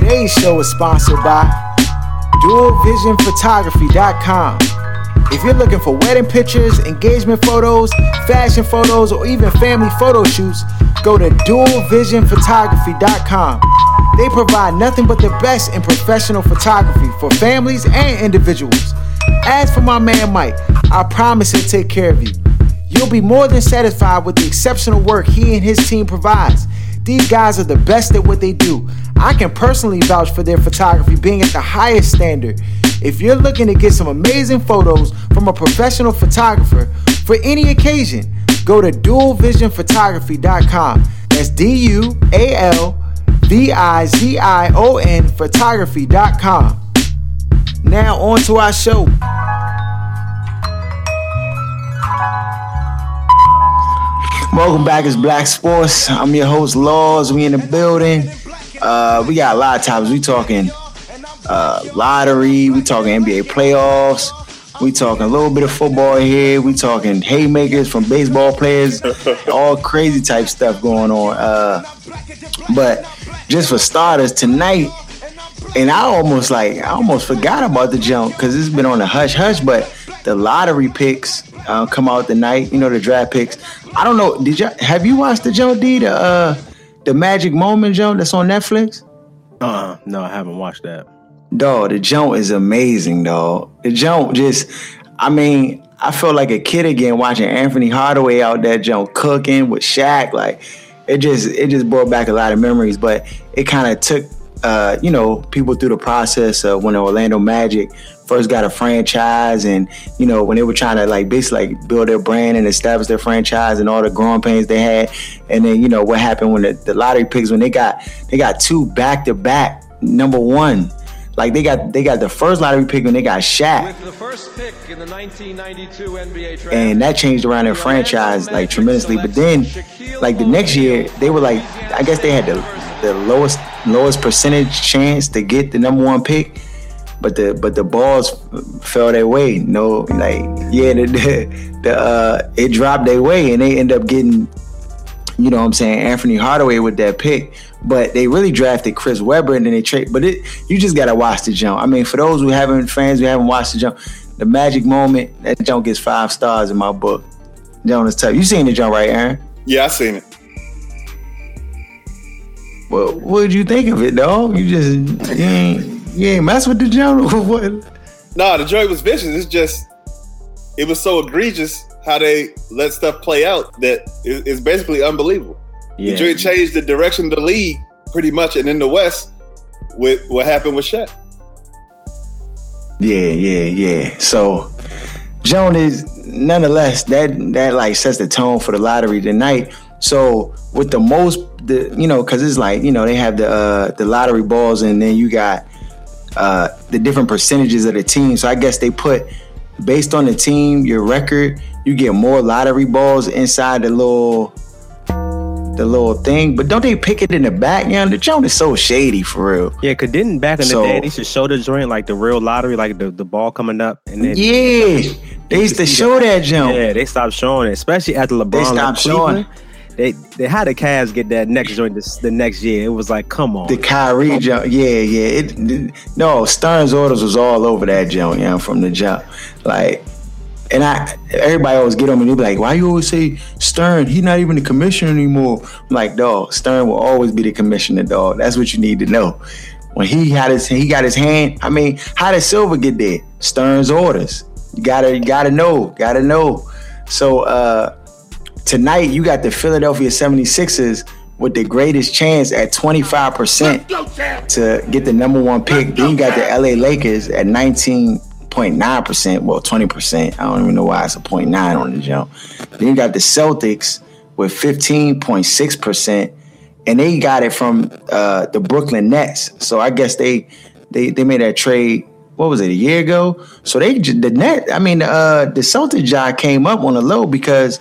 Today's show is sponsored by DualVisionPhotography.com. If you're looking for wedding pictures, engagement photos, fashion photos, or even family photo shoots, go to DualVisionPhotography.com. They provide nothing but the best in professional photography for families and individuals. As for my man Mike, I promise he'll take care of you. You'll be more than satisfied with the exceptional work he and his team provides. These guys are the best at what they do. I can personally vouch for their photography being at the highest standard. If you're looking to get some amazing photos from a professional photographer for any occasion, go to dualvisionphotography.com. That's D U A L V I Z I O N photography.com. Now, on to our show. Welcome back, it's Black Sports. I'm your host, Laws. We in the building. Uh, we got a lot of topics. We talking uh, lottery. We talking NBA playoffs. We talking a little bit of football here. We talking haymakers from baseball players. all crazy type stuff going on. Uh, but just for starters, tonight, and I almost like I almost forgot about the jump because it's been on a hush hush. But the lottery picks uh, come out tonight. You know the draft picks. I don't know. Did you have you watched the Joe D the uh, the Magic Moment Joe that's on Netflix? Uh, no, I haven't watched that. Dog, the jump is amazing, dog. The jump just, I mean, I felt like a kid again watching Anfernee Hardaway out there jump cooking with Shaq. Like it just it just brought back a lot of memories. But it kind of took uh, you know, people through the process of when the Orlando Magic first got a franchise and, you know, when they were trying to like basically like build their brand and establish their franchise and all the growing pains they had. And then, you know, what happened when the, the lottery picks when they got they got two back to back number one. Like they got they got the first lottery pick when they got Shaq. The first pick in the 1992 NBA draft, and that changed around their franchise like tremendously. But then, like the next year, they were like, I guess they had the the lowest lowest percentage chance to get the number one pick, but the but the balls fell their way. No, like yeah, the the, the uh, it dropped their way, and they end up getting, you know, what I'm saying Anfernee Hardaway with that pick. But they really drafted Chris Webber, and then they trade. But it you just gotta watch the jump. I mean, for those who haven't fans who haven't watched the jump, the magic moment that jump gets five stars in my book. Jump is tough. You seen the jump, right, Aaron? Yeah, I seen it. Well, what did you think of it, dog? You just you ain't you ain't mess with the or what? Nah, the joint was vicious. It's just it was so egregious how they let stuff play out that it- it's basically unbelievable. Yeah. The joint changed the direction of the league pretty much, and in the West, with what happened with Shaq. Yeah, yeah, yeah. So Joan is nonetheless that that like sets the tone for the lottery tonight. So with the most the you know because it's like you know they have the uh, the lottery balls and then you got uh, the different percentages of the team. So I guess they put based on the team your record you get more lottery balls inside the little the little thing. But don't they pick it in the back? You know the joint is so shady for real. Yeah, cause didn't back in the So- day they used to show the joint like the real lottery, like the, the ball coming up, and then Yeah, they used to show that jump. yeah, they stopped showing it, especially after LeBron They stopped left showing. They they had the Cavs get that next joint this, the next year. It was like, come on, The Kyrie jump, yeah, yeah. It, no, Stern's orders was all over that joint. you know, from the jump. Like, and I, everybody always get on me. They be like, "Why you always say Stern? He not even the commissioner anymore." I'm like, dog, Stern will always be the commissioner, dog. That's what you need to know. When he had his, he got his hand. I mean, how did Silver get there? Stern's orders. You gotta, you gotta know, gotta know. So uh tonight, you got the Philadelphia 76ers with the greatest chance at 25% to get the number one pick. Then you got the LA Lakers at 19.9%. Well, 20%. I don't even know why it's a 0.9 on the jump. Then you got the Celtics with 15.6%. And they got it from uh, the Brooklyn Nets. So I guess they they they made that trade. What was it a year ago? So they the net. I mean, uh, the Celtics job came up on the low because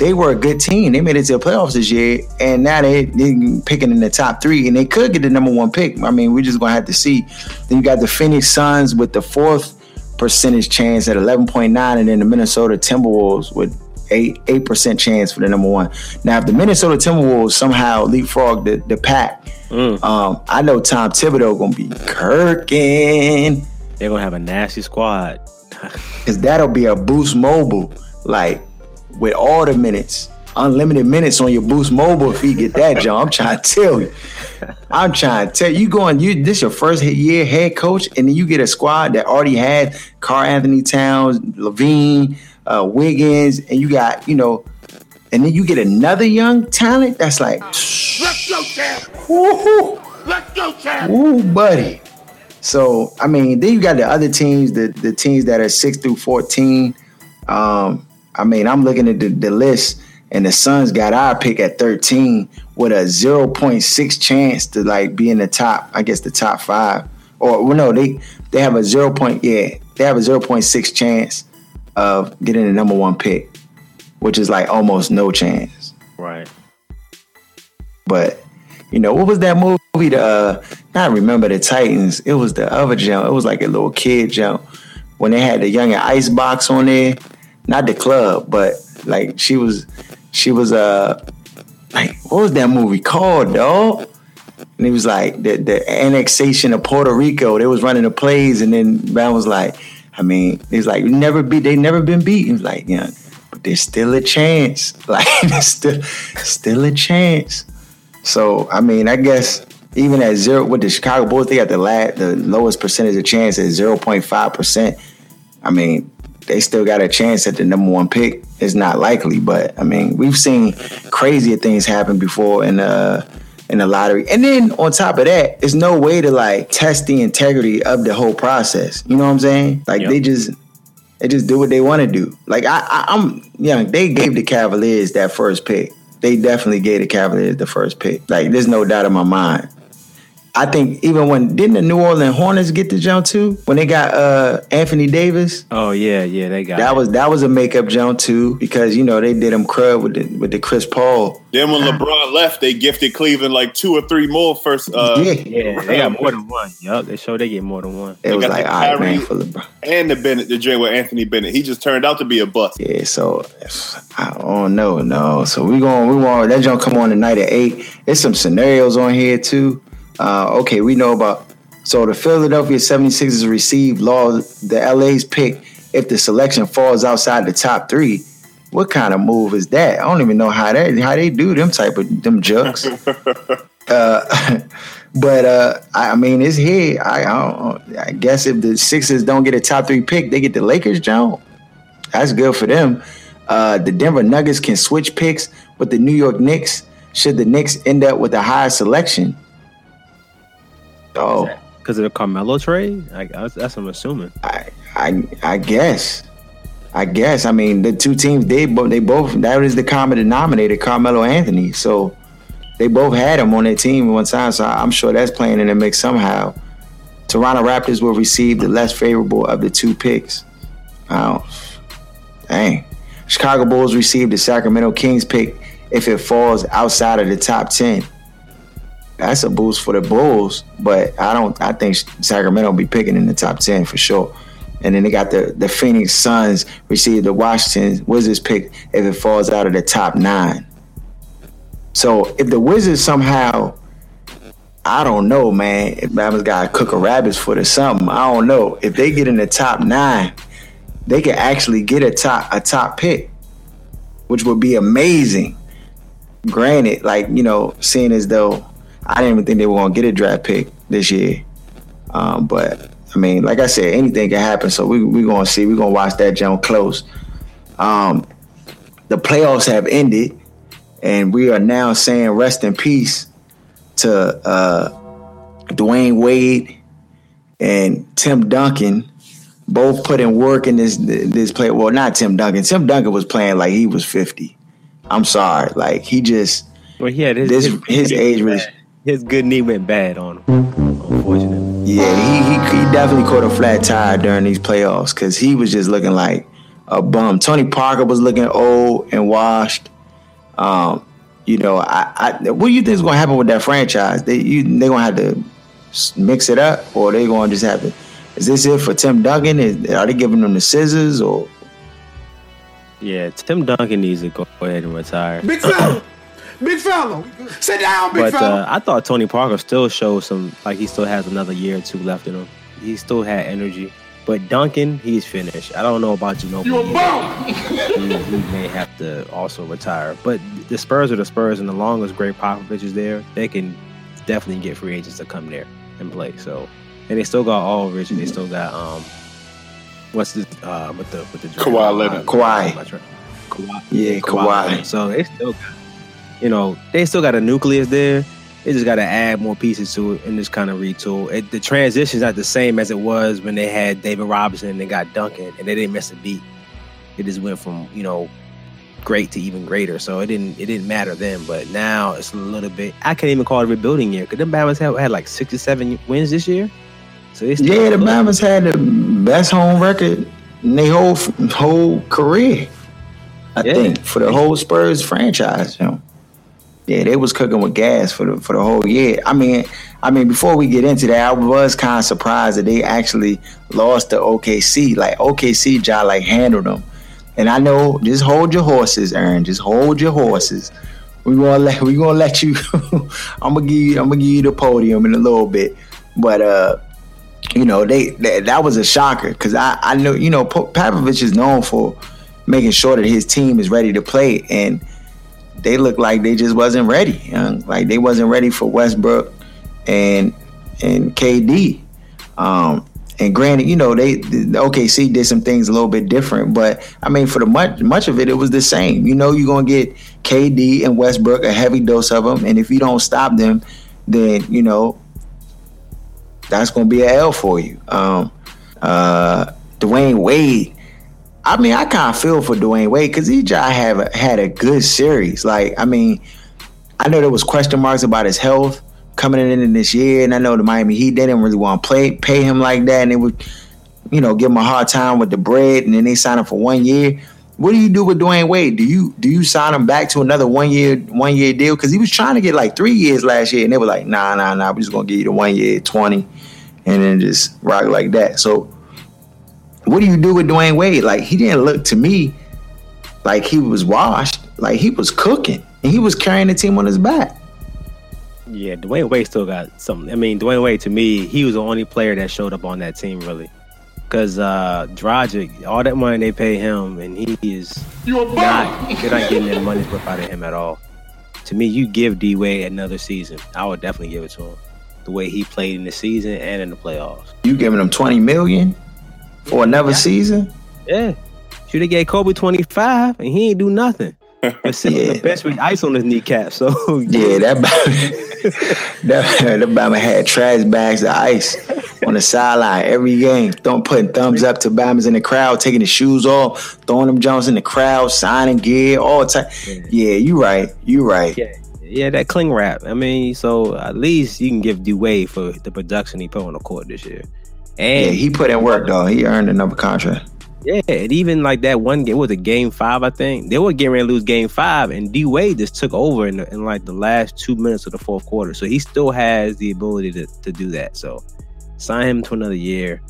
they were a good team. They made it to the playoffs this year, and now they they picking in the top three, and they could get the number one pick. I mean, we're just gonna have to see. Then you got the Phoenix Suns with the fourth percentage chance at eleven point nine, and then the Minnesota Timberwolves with eight eight percent chance for the number one. Now, if the Minnesota Timberwolves somehow leapfrog the, the pack, Mm. um, I know Tom Thibodeau gonna be kirking They're gonna have a nasty squad. because that'll be a Boost Mobile, like with all the minutes, unlimited minutes on your Boost Mobile. If you get that, John, I'm trying to tell you. I'm trying to tell you, you going, you this your first year head coach, and then you get a squad that already had Karl-Anthony Towns, LaVine, uh, Wiggins, and you got, you know, and then you get another young talent that's like, Let's go, champ! woo Let's go, champ! Ooh, buddy. So I mean, then you got the other teams, the the teams that are six through fourteen. Um, I mean, I'm looking at the, the list, and the Suns got our pick at thirteen with a zero point six chance to like be in the top. I guess the top five, or well, no, they they have a zero point yeah, they have a zero point six chance of getting the number one pick, which is like almost no chance. Right. But you know, what was that movie? The uh, not remember the Titans. It was the other jump. It was like a little kid jump when they had the young Icebox on there. Not the club, but like she was, she was uh, like what was that movie called, dog? And it was like the the annexation of Puerto Rico. They was running the plays, and then man was like, I mean, it's like never beat. They never been beaten. Like yeah, but there's still a chance. Like there's still still a chance. So I mean, I guess even at zero with the Chicago Bulls, they got the la- the lowest percentage of chance at zero point five percent. I mean, they still got a chance at the number one pick. It's not likely, but I mean, we've seen crazier things happen before in the in the lottery. And then on top of that, there's no way to like test the integrity of the whole process. You know what I'm saying? Like Yep. they just they just do what they want to do. Like I, I I'm young. They gave the Cavaliers that first pick. They definitely gave the Cavaliers the first pick. Like there's no doubt in my mind. I think even when didn't the New Orleans Hornets get the jump too when they got uh Anthony Davis. Oh yeah, yeah, they got That it. was that was a makeup jump too because you know they did him crud with the with the Chris Paul. Then when LeBron left, they gifted Cleveland like two or three more first. Uh, yeah, Yeah, they got more than one. Yup, they show they get more than one. it was got like the all right, man, Kyrie- for LeBron. and the Bennett, the joint with Anthony Bennett. He just turned out to be a bust. Yeah, so I don't know, no. So we going we want that jump come on tonight at eight. There's some scenarios on here too. Uh, okay, we know about so the Philadelphia 76ers receive law the LA's pick if the selection falls outside the top three. What kind of move is that? I don't even know how that how they do them type of them jokes. uh, but uh, I mean, it's here. I, I, don't, I guess if the Sixers don't get a top three pick, they get the Lakers jump. That's good for them. Uh, the Denver Nuggets can switch picks with the New York Knicks should the Knicks end up with a higher selection. Oh, Because of the Carmelo trade? I, that's, that's what I'm assuming. I, I, I guess. I guess. I mean, the two teams they both they both that is the common denominator, Carmelo Anthony. So they both had him on their team at one time. So I'm sure that's playing in the mix somehow. Toronto Raptors will receive the less favorable of the two picks. Oh, dang. Chicago Bulls received the Sacramento Kings pick if it falls outside of the top ten. That's a boost for the Bulls, but I don't. I think Sacramento will be picking in the top ten for sure. And then they got the the Phoenix Suns receive the Washington Wizards pick if it falls out of the top nine. So if the Wizards somehow, I don't know, man, if Bama's got a cook a rabbit's foot or something. I don't know if they get in the top nine, they could actually get a top a top pick, which would be amazing. Granted, like you know, seeing as though I didn't even think they were gonna get a draft pick this year, um, but I mean, like I said, anything can happen. So we we gonna see. We are gonna watch that jump close. Um, the playoffs have ended, and we are now saying rest in peace to uh, Dwyane Wade and Tim Duncan. Both put in work in this this play. Well, not Tim Duncan. Tim Duncan was playing like he was fifty. I'm sorry, like he just Well, he had his, this his, his age was. His good knee went bad on him, unfortunately. Yeah, he, he he definitely caught a flat tire during these playoffs because he was just looking like a bum. Tony Parker was looking old and washed. Um, you know, I, I what do you think is going to happen with that franchise? They you they going to have to mix it up, or they going to just have to? Is this it for Tim Duncan? Is, are they giving him the scissors or? Yeah, Tim Duncan needs to go ahead and retire. Big fella. Big fellow. Sit down, big But fella. uh, I thought Tony Parker still showed some like he still has another year or two left in him. He still had energy. But Duncan, he's finished. I don't know about Ginobili. you a yet. bum. he, he may have to also retire. But the Spurs are the Spurs, and the long as Gregg Popovich is there, they can definitely get free agents to come there and play. So, and they still got Aldridge, and they still got um, what's the uh with the with the Kawhi Leonard. Kawhi. Kawhi. Yeah, Kawhi. Leonard. So they still got, you know, they still got a nucleus there. They just got to add more pieces to it and just kind of retool. It, the transition's not the same as it was when they had David Robinson and they got Duncan and they didn't miss a beat. It just went from you know great to even greater. So it didn't it didn't matter then, but now it's a little bit. I can't even call it a rebuilding year because the Bama's had, had like six to seven wins this year. So it's Yeah, the Bama's had the best home record in their whole whole career. I Yeah. think for the whole Spurs franchise. You know. Yeah, they was cooking with gas for the for the whole year. I mean, I mean, before we get into that, I was kind of surprised that they actually lost to OKC. Like OKC, John like handled them. And I know, just hold your horses, Aaron. Just hold your horses. We gonna let we gonna let you. I'm gonna give you. I'm gonna give you the podium in a little bit. But uh, you know, they that, that was a shocker because I I know you know Po- Popovich is known for making sure that his team is ready to play, and they look like they just wasn't ready. You know? Like they wasn't ready for Westbrook and and KD. Um, and granted, you know they the OKC did some things a little bit different, but I mean for the much much of it, it was the same. You know, you're gonna get KD and Westbrook a heavy dose of them, and if you don't stop them, then you know that's gonna be an L for you. Um, uh, Dwyane Wade. I mean, I kind of feel for Dwyane Wade because he just have had a good series. Like, I mean, I know there was question marks about his health coming in this year, and I know the Miami Heat they didn't really want to play pay him like that, and they would, you know, give him a hard time with the bread, and then they sign him for one year. What do you do with Dwyane Wade? Do you do you sign him back to another one year one year deal? Because he was trying to get like three years last year, and they were like, nah, nah, nah, we're just gonna give you the one year twenty, and then just rock like that. So, what do you do with Dwyane Wade? Like he didn't look to me like he was washed. Like he was cooking, and he was carrying the team on his back. Yeah, Dwyane Wade still got something. I mean, Dwyane Wade to me, he was the only player that showed up on that team really. Cause uh Dragic, all that money they pay him, and he is You a bum. not they're not getting their money's worth out of him at all. To me, you give D Wade another season, I would definitely give it to him. The way he played in the season and in the playoffs. You giving him twenty million for another season? Yeah. Should have gave Kobe 25 and he ain't do nothing. But sitting Yeah. the bench with ice on his kneecap. So Yeah, that Bama, that, that Bama had trash bags of ice on the sideline every game. Don't putting thumbs up to Bama's in the crowd, taking his shoes off, throwing them jumps in the crowd, signing gear, all time. Yeah, you right. You right. Yeah, yeah, that cling wrap. I mean, so at least you can give D Wade for the production he put on the court this year. Yeah, And he put in work though. He earned another contract. yeah, and even like that one game, was a game five? I think they were getting ready to lose game five, and D Wade just took over in, the, in like the last two minutes of the fourth quarter. So he still has the ability to, to do that. So sign him to another year,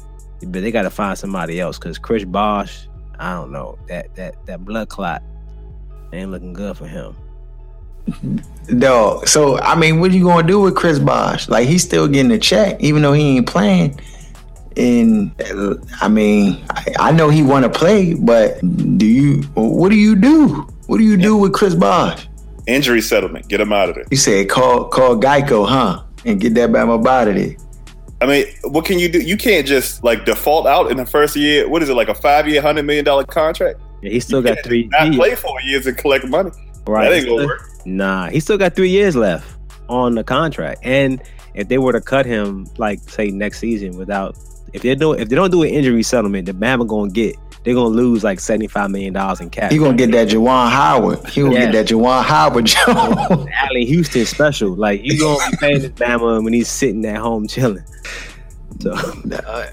but they got to find somebody else because Chris Bosh, I don't know that that that blood clot ain't looking good for him. Dog. So I mean, what are you gonna do with Chris Bosh? Like he's still getting a check, even though he ain't playing. And uh, I mean, I, I know he want to play, but do you? What do you do? What do you do with Chris Bosh? Injury settlement. Get him out of there. You said call call Geico, huh? And get that Bama out of there. I mean, what can you do? You can't just like default out in the first year. What is it like a five year, hundred million dollar contract? Yeah, he still You got can't three. Not he- play four years and collect money. right, that ain't gonna work. Nah, he still got three years left on the contract, and if they were to cut him, like say next season, without if they don't if they don't do an injury settlement, the Bama gonna get they're gonna lose like seventy five million dollars in cap. He gonna get that Juwan Howard. He gonna Yeah. get that Juwan Howard Jones. Allan Houston special. Like you gonna be paying this Bama when he's sitting at home chilling. So uh,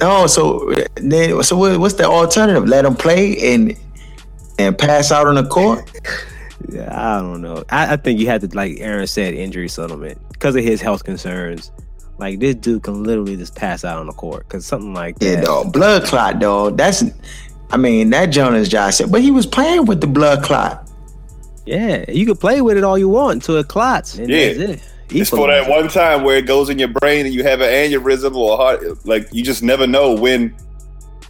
oh, so then so what, what's the alternative? Let him play and and pass out on the court. yeah, I don't know. I, I think you have to like Aaron said, injury settlement because of his health concerns. Like this dude can literally just pass out on the court because something like that. Yeah, dog. Blood clot, dog. That's I mean, that Jonas Josh said, but he was playing with the blood clot. Yeah, you can play with it all you want until it clots. And Yeah. that's it. It's for that one time where it goes in your brain and you have an aneurysm or a heart. Like you just never know when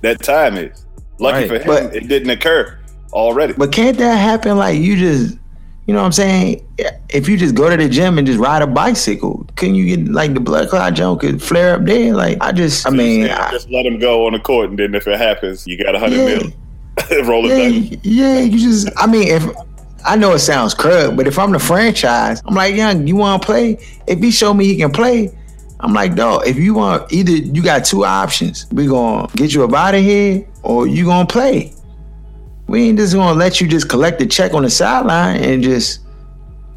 that time is. Lucky Right. for him, But- it didn't occur already. But can't that happen? Like you just, you know what I'm saying? If you just go to the gym and just ride a bicycle, couldn't you get like the blood clot junk could flare up there? Like I just, I mean, I, just let him go on the court, and then if it happens, you got a hundred Yeah. mil. Roll yeah, back. yeah, you just, I mean, if I know it sounds crud, but if I'm the franchise, I'm like, young, you want to play? If he show me he can play, I'm like, dog, if you want, either you got two options. We gonna get you up out of here, or you gonna play. We ain't just gonna let you just collect the check on the sideline and just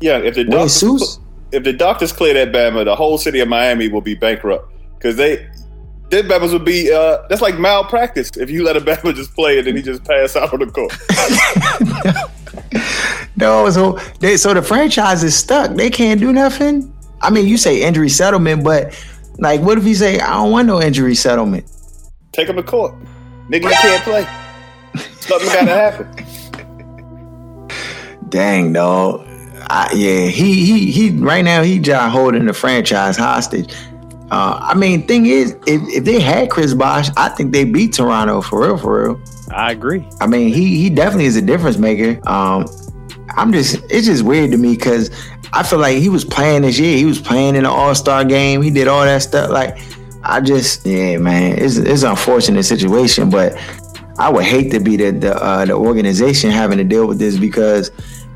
Yeah, if the doctors, if the doctors clear that Bama, the whole city of Miami will be bankrupt because they. dead Bama's would be uh, that's like malpractice if you let a Bama just play and then he just pass out on the court. No, so they so the franchise is stuck. They can't do nothing. I mean, you say injury settlement, but like, what if you say I don't want no injury settlement? Take him to court, nigga. You can't play. Something gotta happen. Dang, dog. I, yeah, he he he. Right now, he just holding the franchise hostage. Uh, I mean, thing is, if, if they had Chris Bosh, I think they beat Toronto for real, for real. I agree. I mean, he he definitely is a difference maker. Um, I'm just it's just weird to me because I feel like he was playing this year. He was playing in the All Star game. He did all that stuff. Like, I just yeah, man, it's it's an unfortunate situation, but I would hate to be the the uh, the organization having to deal with this because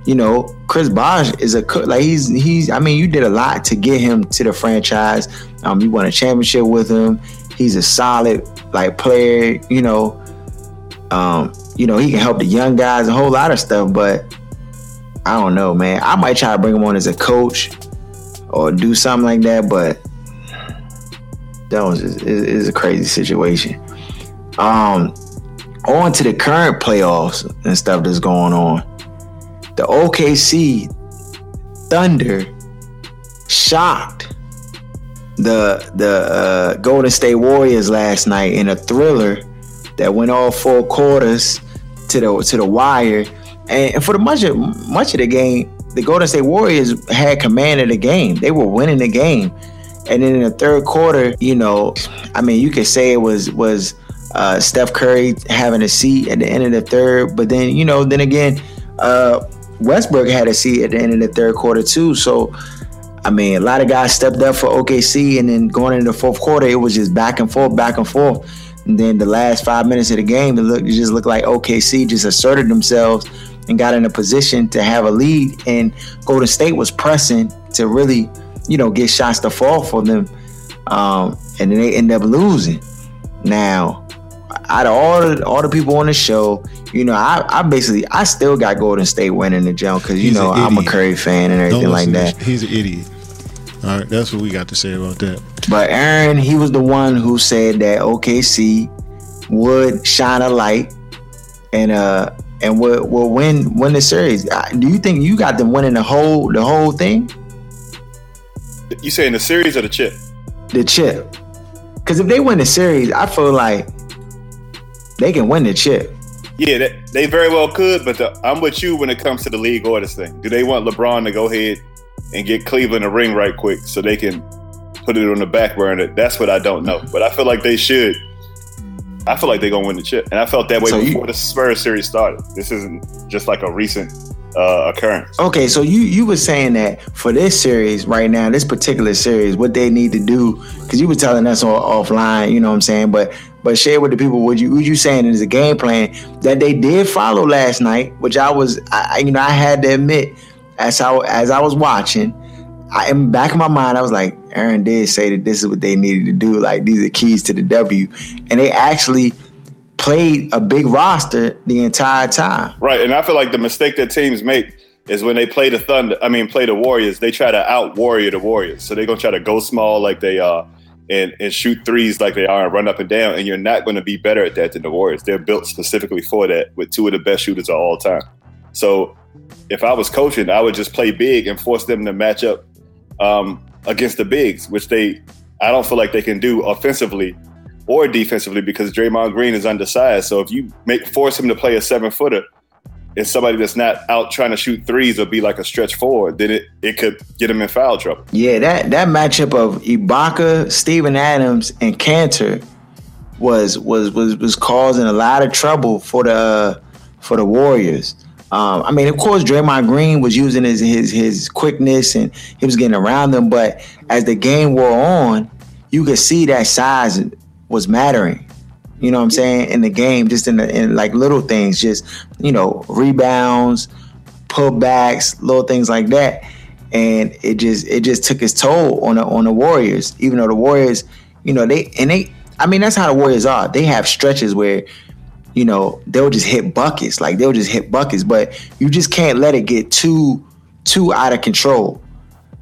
you know Chris Bosh is a co- like he's he's I mean you did a lot to get him to the franchise. Um, you won a championship with him. He's a solid like player. You know, um, you know, he can help the young guys, a whole lot of stuff, but I don't know, man. I might try to bring him on as a coach or do something like that, but that was just, it, it's a crazy situation. Um, on to the current playoffs and stuff that's going on. The OKC Thunder shocked the the uh, Golden State Warriors last night in a thriller that went all four quarters to the to the wire. And, and for the much of much of the game, the Golden State Warriors had command of the game. They were winning the game. And then in the third quarter, you know, I mean, you could say it was was uh, Steph Curry having a seat at the end of the third, but then you know, then again, uh, Westbrook had a seat at the end of the third quarter too. So, I mean, a lot of guys stepped up for OKC, and then going into the fourth quarter, it was just back and forth, back and forth. And then the last five minutes of the game, it looked it just looked like OKC just asserted themselves and got in a position to have a lead. And Golden State was pressing to really, you know, get shots to fall for them. Um, and then they end up losing. Now, out of all the, all the people on the show, you know, I, I basically I still got Golden State winning the jump because you He's know I'm a idiot. Curry fan and everything like that. this. He's an idiot. All right, that's what we got to say about that. But Aaron, he was the one who said that OKC would shine a light and uh and would will win win the series. Do you think you got them winning the whole the whole thing? You saying the series or the chip? The chip. Because if they win the series, I feel like they can win the chip. Yeah, that, they very well could, but the, I'm with you when it comes to the league orders thing. Do they want LeBron to go ahead and get Cleveland a ring right quick so they can put it on the back burner? That's what I don't know, but I feel like they should. I feel like they're gonna win the chip, and I felt that way So you- before the Spurs series started. This isn't just like a recent uh, occurrence. Okay, so you you were saying that for this series right now, this particular series, what they need to do, because you were telling us all offline, you know what I'm saying, but but share with the people what you what you saying is a game plan that they did follow last night, which I was, I, you know, I had to admit as I as I was watching, I in back of my mind, I was like, Aaron did say that this is what they needed to do, like these are keys to the W, and they actually played a big roster the entire time. Right, and I feel like the mistake that teams make is when they play the Thunder. I mean, play the Warriors. They try to out Warrior the Warriors, so they're gonna try to go small like they are, and and shoot threes like they are, and run up and down. And you're not going to be better at that than the Warriors. They're built specifically for that, with two of the best shooters of all time. So, if I was coaching, I would just play big and force them to match up um, against the bigs, which they I don't feel like they can do offensively or defensively because Draymond Green is undersized. So if you make force him to play a seven footer and somebody that's not out trying to shoot threes or be like a stretch forward, then it, it could get him in foul trouble. Yeah, that that matchup of Ibaka, Steven Adams, and Kanter was was was was causing a lot of trouble for the for the Warriors. Um, I mean, of course, Draymond Green was using his his his quickness and he was getting around them, but as the game wore on, you could see that size was mattering. You know what I'm saying in the game, just in the in like little things, just you know rebounds, putbacks, little things like that, and it just it just took its toll on the on the Warriors. Even though the Warriors, you know, they and they, I mean that's how the Warriors are. They have stretches where you know, they'll just hit buckets. Like they'll just hit buckets, but you just can't let it get too too out of control.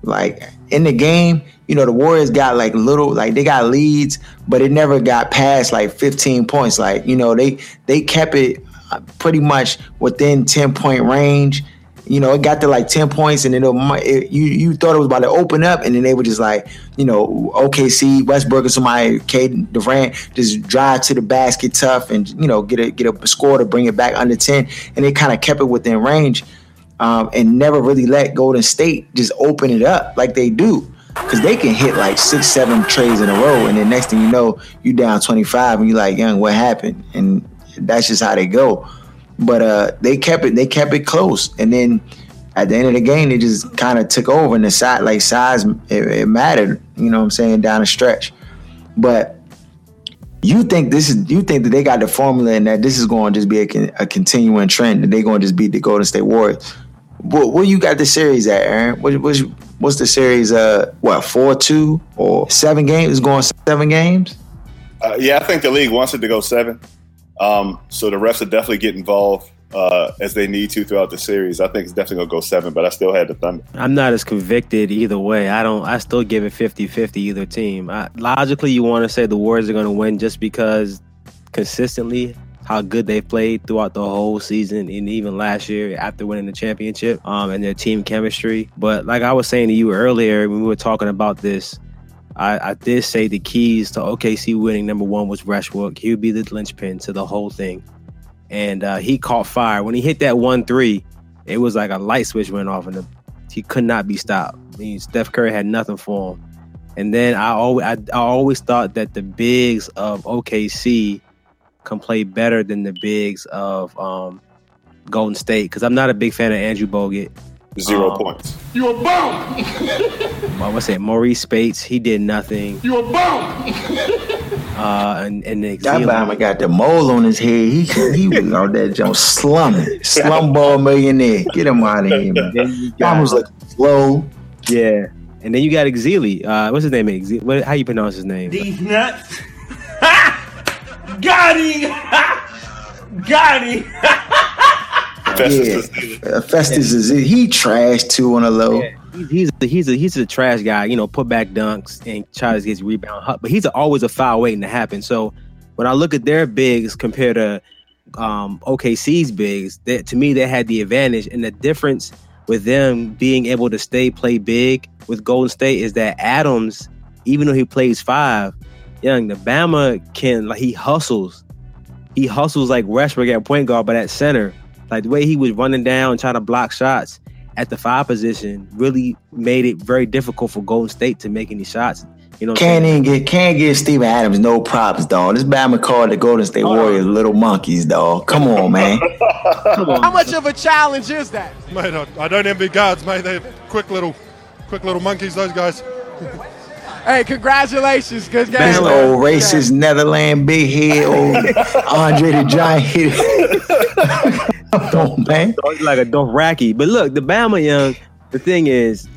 Like in the game, you know, the Warriors got like little like they got leads, but it never got past like 15 points. Like, you know, they they kept it uh, pretty much within 10 point range. You know, it got to like ten points, and then it, it, you you thought it was about to open up, and then they were just like, you know, OKC, Westbrook, or somebody, Kevin Durant, just drive to the basket tough, and you know, get a get a score to bring it back under ten, and they kind of kept it within range, um, and never really let Golden State just open it up like they do. Cause they can hit like six, seven trades in a row, and then next thing you know, you down twenty five, and you're like, "Young, what happened?" And that's just how they go. But uh, they kept it. They kept it close, and then at the end of the game, they just kind of took over. And the size, like size, it, it mattered. You know what I'm saying down the stretch. But you think this is you think that they got the formula and that this is going to just be a, a continuing trend that they're going to just beat the Golden State Warriors. What, where you got the series at, Aaron? What, what's, what's the series? Uh, what four two or seven games? Is going seven games? Uh, yeah, I think the league wants it to go seven. Um, so the refs will definitely get involved uh, as they need to throughout the series. I think it's definitely gonna go seven, but I still had the Thunder. I'm not as convicted either way. I don't. I still give it 50-50 either team. I, logically, you want to say the Warriors are gonna win just because consistently how good they've played throughout the whole season and even last year after winning the championship um, and their team chemistry. But like I was saying to you earlier when we were talking about this, I, I, did say the keys to OKC winning number one was Westbrook. He would be the linchpin to the whole thing. And uh, he caught fire. When he hit that 1 3, it was like a light switch went off and he could not be stopped. I mean, Steph Curry had nothing for him. And then I always, I, I always thought that the bigs of OKC can play better than the bigs of um, Golden State because I'm not a big fan of Andrew Bogut. Zero um, points. You a bum. I would say Maurice Speights. He did nothing. You a bum. Uh, and and that Bama got the mole on his head. He he was out there just slumming, slumball millionaire. Get him out of here, man. Got was like slow. Yeah, and then you got Ezeli. Uh, what's his name? Ezeli. What, how you pronounce his name? These nuts. Got him. got him. Festus, yeah. Uh, Festus is it. he trash too on a low. Yeah. He's a, he's a he's a trash guy. You know, put back dunks and tries to get rebound, but he's always a foul waiting to happen. So when I look at their bigs compared to um, OKC's bigs, that to me they had the advantage, and the difference with them being able to stay play big with Golden State is that Adams, even though he plays five, young the Bama can like he hustles, he hustles like Westbrook at point guard, but at center like the way he was running down and trying to block shots at the five position really made it very difficult for Golden State to make any shots. You know, can't even get can't give Steven Adams no props, dog. This Bama called the Golden State Warriors little monkeys, dog. Come on, man. Come on. How much of a challenge is that, mate? I, I don't envy guards, mate. They're quick little, quick little monkeys. Those guys. Hey, congratulations, good game. This old racist yeah. Netherland big head, old Andre the Giant on, man. like a Dothraki. But look, the Bama young, the thing is,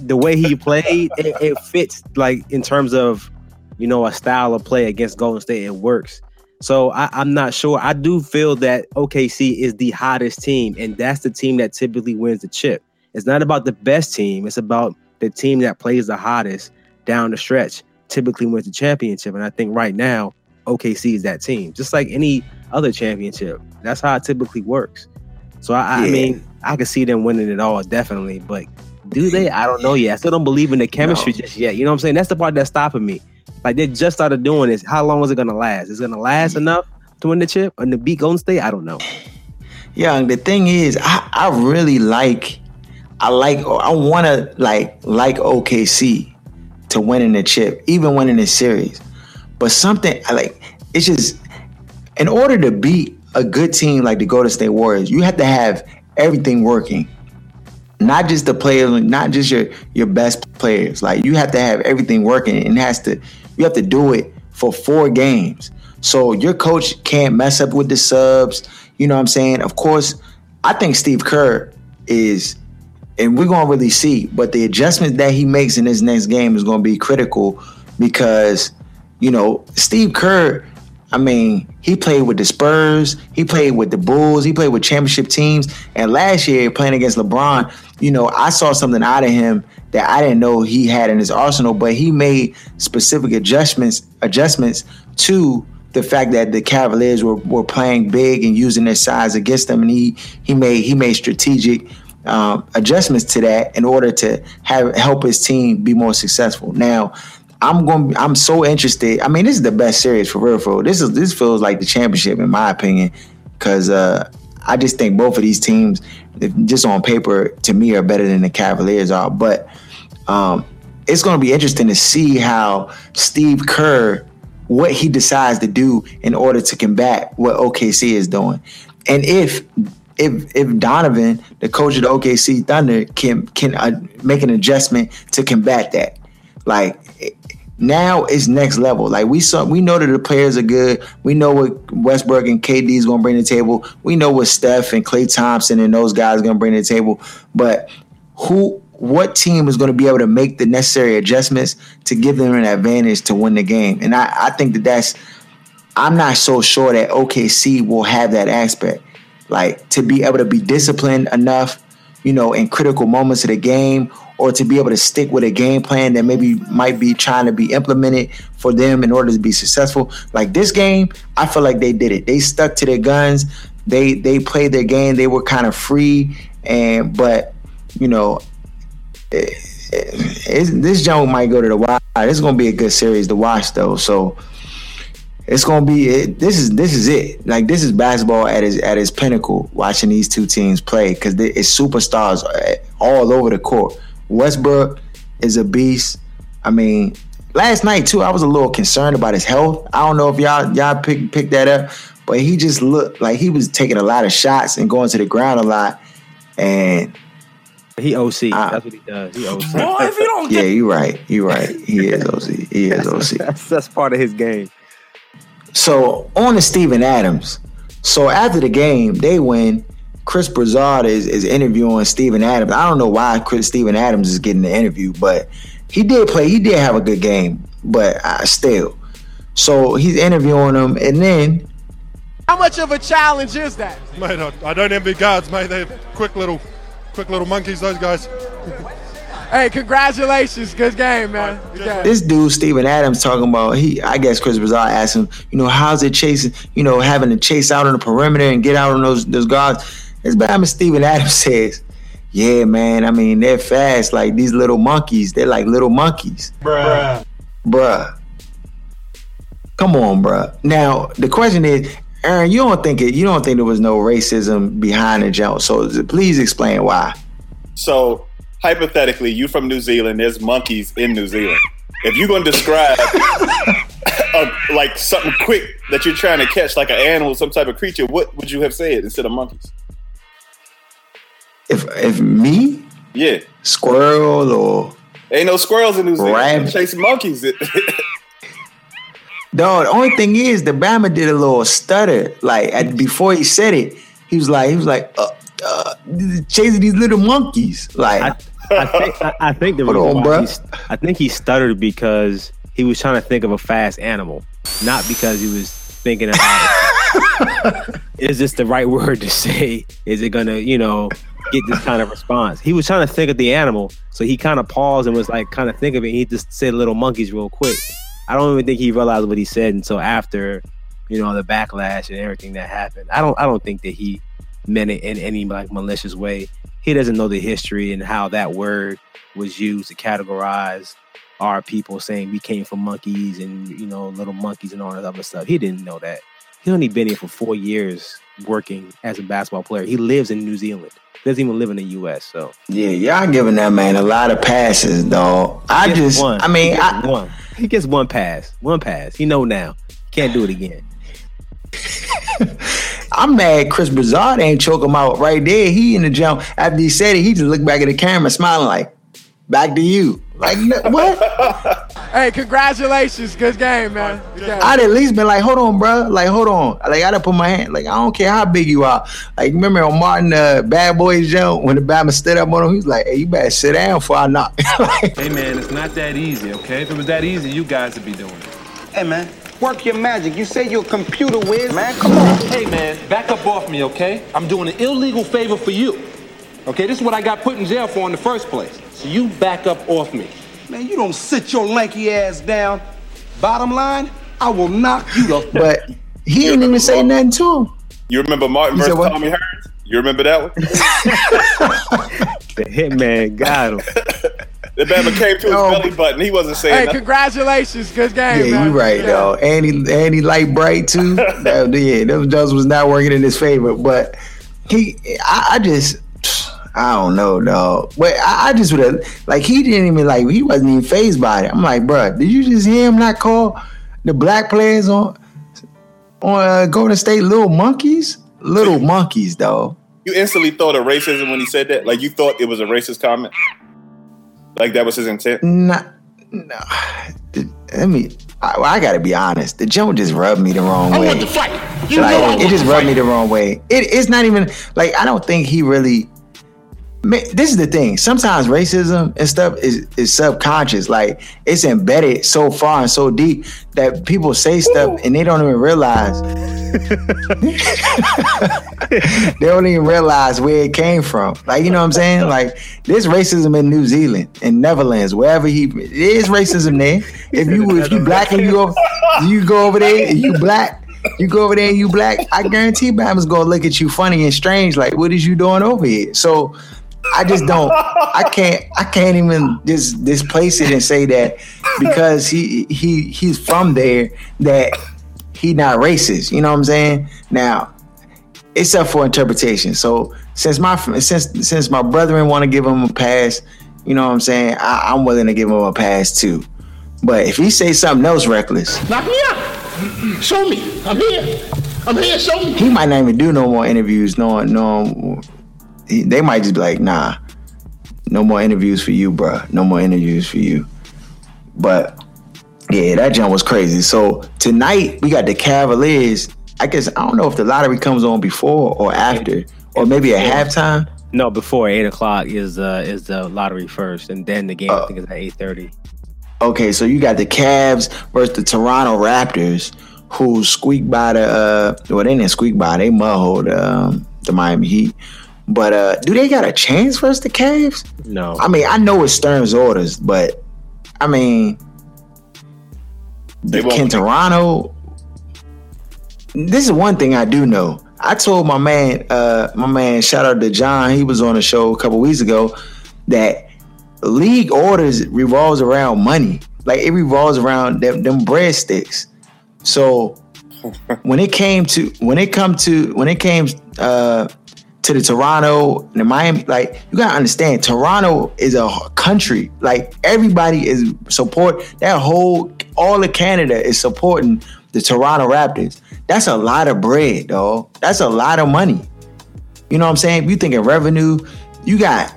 the way he played, it, it, fits like in terms of, you know, a style of play against Golden State. It works. So I, I'm not sure. I do feel that OKC is the hottest team, and that's the team that typically wins the chip. It's not about the best team. It's about the team that plays the hottest down the stretch typically wins the championship. And I think right now, OKC is that team, just like any other championship. That's how it typically works. So I, yeah. I mean, I can see them winning it all definitely, but do they? I don't know yet. I still don't believe in the chemistry no. just yet. You know what I'm saying? That's the part that's stopping me. Like they just started doing this. How long is it gonna last? Is it gonna last enough to win the chip and to beat Golden State? I don't know. Yeah, the thing is, I, I really like, I like, I want to like like OKC to winning the chip, even winning the series. But something like, it's just in order to beat a good team like the Golden State Warriors, you have to have everything working. Not just the players, not just your your best players. Like you have to have everything working, and has to. You have to do it for four games. So your coach can't mess up with the subs. You know what I'm saying? Of course, I think Steve Kerr is, and we're gonna really see, but the adjustments that he makes in this next game is gonna be critical because, you know, Steve Kerr, I mean, he played with the Spurs, he played with the Bulls, he played with championship teams, and last year playing against LeBron, you know, I saw something out of him that I didn't know he had in his arsenal, but he made specific adjustments adjustments to the fact that the Cavaliers were, were playing big and using their size against them, and he he made he made strategic um, adjustments to that in order to have help his team be more successful. Now, I'm going. I'm so interested. I mean, this is the best series for real. For this is this feels like the championship in my opinion, because uh, I just think both of these teams, just on paper, to me, are better than the Cavaliers are. But um, it's going to be interesting to see how Steve Kerr what he decides to do in order to combat what OKC is doing. And if if if Donovan, the coach of the OKC Thunder, can can uh, make an adjustment to combat that, like now it's next level. Like we saw, we know that the players are good. We know what Westbrook and KD is going to bring to the table. We know what Steph and Klay Thompson and those guys are going to bring to the table. But who what team is going to be able to make the necessary adjustments to give them an advantage to win the game. And I, I think that that's, I'm not so sure that OKC will have that aspect. Like to be able to be disciplined enough, you know, in critical moments of the game, or to be able to stick with a game plan that maybe might be trying to be implemented for them in order to be successful. Like this game, I feel like they did it. They stuck to their guns. They they played their game. They were kind of free, and but you know, this jump might go to the wire. It's gonna be a good series to watch though. So it's gonna be it, this is this is it. Like this is basketball at its at its pinnacle. Watching these two teams play because it's superstars all over the court. Westbrook is a beast. I mean, last night too, I was a little concerned about his health. I don't know if y'all y'all pick pick that up, but he just looked like he was taking a lot of shots and going to the ground a lot. And he OC. Uh, that's what he does. He OC. Boy, if you don't yeah, you're right. You're right. He is OC. He is OC. That's, that's part of his game. So on to Steven Adams. So after the game, they win. Chris Broussard is, is interviewing Steven Adams. I don't know why Chris Steven Adams is getting the interview, but he did play. He did have a good game, but uh, still. So he's interviewing him, and then. How much of a challenge is that? Mate, I, I don't envy guards, mate. They're quick little quick little monkeys, those guys. Hey, congratulations. Good game, man. Good game. This dude, Steven Adams, talking about he I guess Chris Broussard asked him, you know, how's it chasing, you know, having to chase out on the perimeter and get out on those those guards. This as Steven Adams says, Yeah, man, I mean, they're fast, like these little monkeys. They're like little monkeys. Bruh. Bruh. Come on, bruh. Now the question is, Aaron, you don't think it? You don't think there was no racism behind the jump? So please explain why. So hypothetically, you from New Zealand. There's monkeys in New Zealand. If you're gonna describe a, like something quick that you're trying to catch, like an animal, some type of creature, what would you have said instead of monkeys? If if me, yeah, squirrel or ain't no squirrels in New Zealand chasing monkeys. No, the only thing is the Bama did a little stutter. Like at, before he said it, he was like, he was like, uh, uh, chasing these little monkeys. Like I, I think I, I think the reason on, why I think he stuttered because he was trying to think of a fast animal, not because he was thinking about is this the right word to say? Is it gonna, you know, get this kind of response? He was trying to think of the animal, so he kind of paused and was like, kind of think of it. he just said little monkeys real quick. I don't even think he realized what he said until after, you know, the backlash and everything that happened. I don't I don't think that he meant it in any like malicious way. He doesn't know the history and how that word was used to categorize our people saying we came from monkeys and you know little monkeys and all that other stuff. He didn't know that. He only been here for four years working as a basketball player. He lives in New Zealand. Doesn't even live in the U.S. So Yeah, y'all giving that man a lot of passes, dog. I just, one. I mean, he gets I, one. He gets one pass. One pass. He know now. Can't do it again. I'm mad Chris Broussard ain't choke him out right there. He in the jump. After he said it, he just looked back at the camera smiling like, back to you. Like, what? Hey, congratulations. Good game, man. Good game. I'd at least been like, hold on, bro. Like, hold on. Like, I'd have put my hand, like, I don't care how big you are. Like, remember on Martin uh, Bad Boys jump when the Batman stood up on him? He's like, hey, you better sit down before I knock. like, Hey man, it's not that easy, okay? If it was that easy, you guys would be doing it. Hey man, work your magic. You say you're a computer whiz, man. Come on. Hey man, back up off me, okay? I'm doing an illegal favor for you. Okay, this is what I got put in jail for in the first place. So you back up off me. Man, you don't sit your lanky ass down. Bottom line, I will knock you the but he didn't even say nothing to him. You remember Martin You versus what? Tommy Hearns? You remember that one? The hitman got him. The Bama came to his No. belly button. He wasn't saying Hey, nothing. congratulations. Good game, Yeah, man. you right, Yeah. though. And he, and he light bright too. that, yeah, those those was not working in his favor. But he, I, I just, I don't know, dog. But I, I just would have, like, he didn't even like, he wasn't even phased by it. I'm like, bruh, did you just hear him not call the black players on on uh, Golden State little monkeys? Little monkeys, though. You instantly thought of racism when he said that. Like you thought it was a racist comment. Like that was his intent. Not, no. Let me. I, I got to be honest. The joke just rubbed me the wrong way. I want to fight. You like it just rubbed me the wrong way. It, it's not even like I don't think he really. Ma- This is the thing. Sometimes racism and stuff is is subconscious. Like it's embedded so far and so deep that people say stuff and they don't even realize. they don't even realize where it came from. Like you know what I'm saying? Like there's racism in New Zealand, in Netherlands, wherever he there is racism there. If you if you black and you over, you go over there and you black. You go over there and you black, I guarantee Bama's gonna look at you funny and strange, like, what is you doing over here? So I just don't I can't I can't even just displace it and say that because he he he's from there that he not racist. You know what I'm saying? Now, it's up for interpretation. So since my since since my brethren want to give him a pass, you know what I'm saying? I, I'm willing to give him a pass too. But if he say something else reckless, Knock me out. Show me. I'm here. I'm here. Show me. he might not even do no more interviews. No, no, they might just be like, nah, no more interviews for you, bruh. No more interviews for you. But yeah, that jump was crazy. So tonight we got the Cavaliers. I guess I don't know if the lottery comes on before or after, or maybe at halftime. No, before eight o'clock is uh is the lottery first, and then the game I think is at eight thirty. Okay, so you got the Cavs versus the Toronto Raptors, who squeaked by the uh well they didn't squeak by, they mudhold um, the Miami Heat. But uh do they got a chance versus the Cavs? No, I mean, I know it's Stern's orders, but I mean They. Toronto this is one thing I do know. I told my man, uh, my man, shout out to John, he was on a show a couple weeks ago, that league orders revolves around money. Like it revolves around them, them breadsticks. So when it came to when it come to when it came uh to the Toronto and the Miami, like you gotta understand, Toronto is a country. Like everybody is support that whole all of Canada is supporting the Toronto Raptors. That's a lot of bread, dog. That's a lot of money. You know what I'm saying? If you think of revenue, you got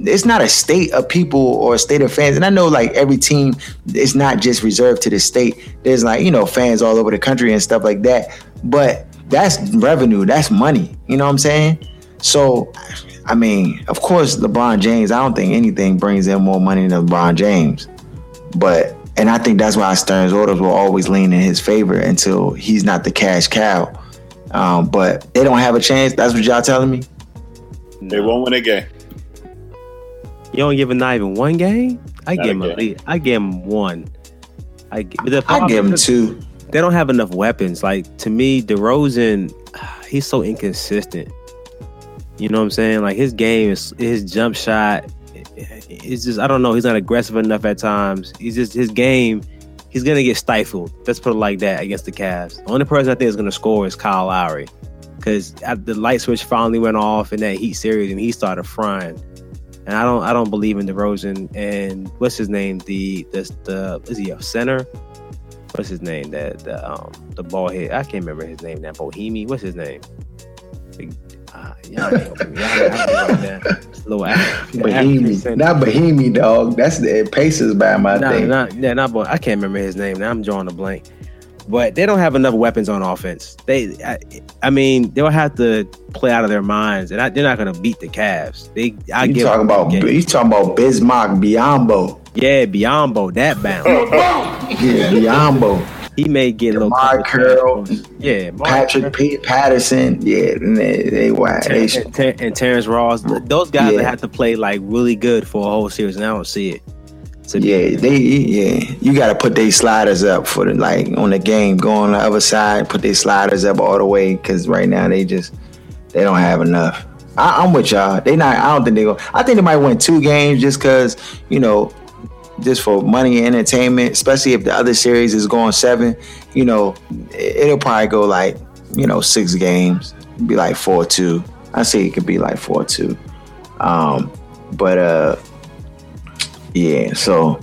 it's not a state of people or a state of fans. And I know like every team is not just reserved to the state. There's like, you know, fans all over the country and stuff like that. But that's revenue, that's money. You know what I'm saying? So I mean, of course, LeBron James, I don't think anything brings in more money than LeBron James. But and I think that's why Stern's orders will always lean in his favor until he's not the cash cow. Um, but they don't have a chance. That's what y'all telling me. They won't win a game. you don't give him not even one game. I Not give him a a lead. I give him one. I gi- the I give him two. They don't have enough weapons. Like to me, DeRozan, he's so inconsistent. You know what I'm saying? Like his game is his jump shot it's just I don't know. He's not aggressive enough at times. He's just his game. He's gonna get stifled. Let's put it like that against the Cavs. The only person I think is gonna score is Kyle Lowry, because the light switch finally went off in that Heat series and he started frying. And I don't I don't believe in DeRozan and what's his name the the the is he a center? What's his name that the um the ball hit? I can't remember his name now. Bohemi. What's his name? Uh, y'all, little Bohemi, not Bohemi, dog. That's the Pacers by my nah, thing. Not, yeah, not. I can't remember his name now. I'm drawing a blank. But they don't have enough weapons on offense. They, I, I mean, they'll have to play out of their minds, and I, they're not going to beat the Cavs. They, I you talking about? You talking about Bismack Biyombo? Yeah, Biyombo, that bounce. yeah, Biyombo. He may get a little Curl, yeah, Patrick P- Patterson, yeah, they, they, why, Ter- they and, Ter- and Terrence Ross. Those guys yeah. have to play like really good for a whole series, and I don't see it. Yeah, they yeah. You got to put their sliders up for the like on the game. Go on the other side, put their sliders up all the way because right now they just they don't have enough. I, am with y'all. They not. I don't think they go. I think they might win two games just because you know just for money and entertainment, especially if the other series is going seven, you know, it'll probably go like, you know, six games, be like four two. I say it could be like four two. Um, but uh yeah, so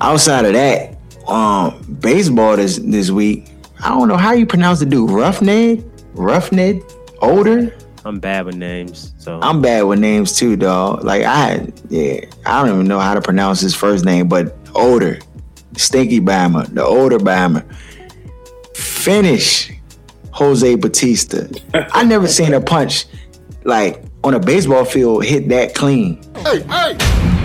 outside of that, um, baseball this this week, I don't know how you pronounce the dude. Roughneck? Roughneck? Odor? I'm bad with names, so I'm bad with names too, dog. Like I, yeah, I don't even know how to pronounce his first name, but older, Stinky Bama, the older Bama, finish Jose Bautista. I never seen a punch like on a baseball field hit that clean. Hey, hey.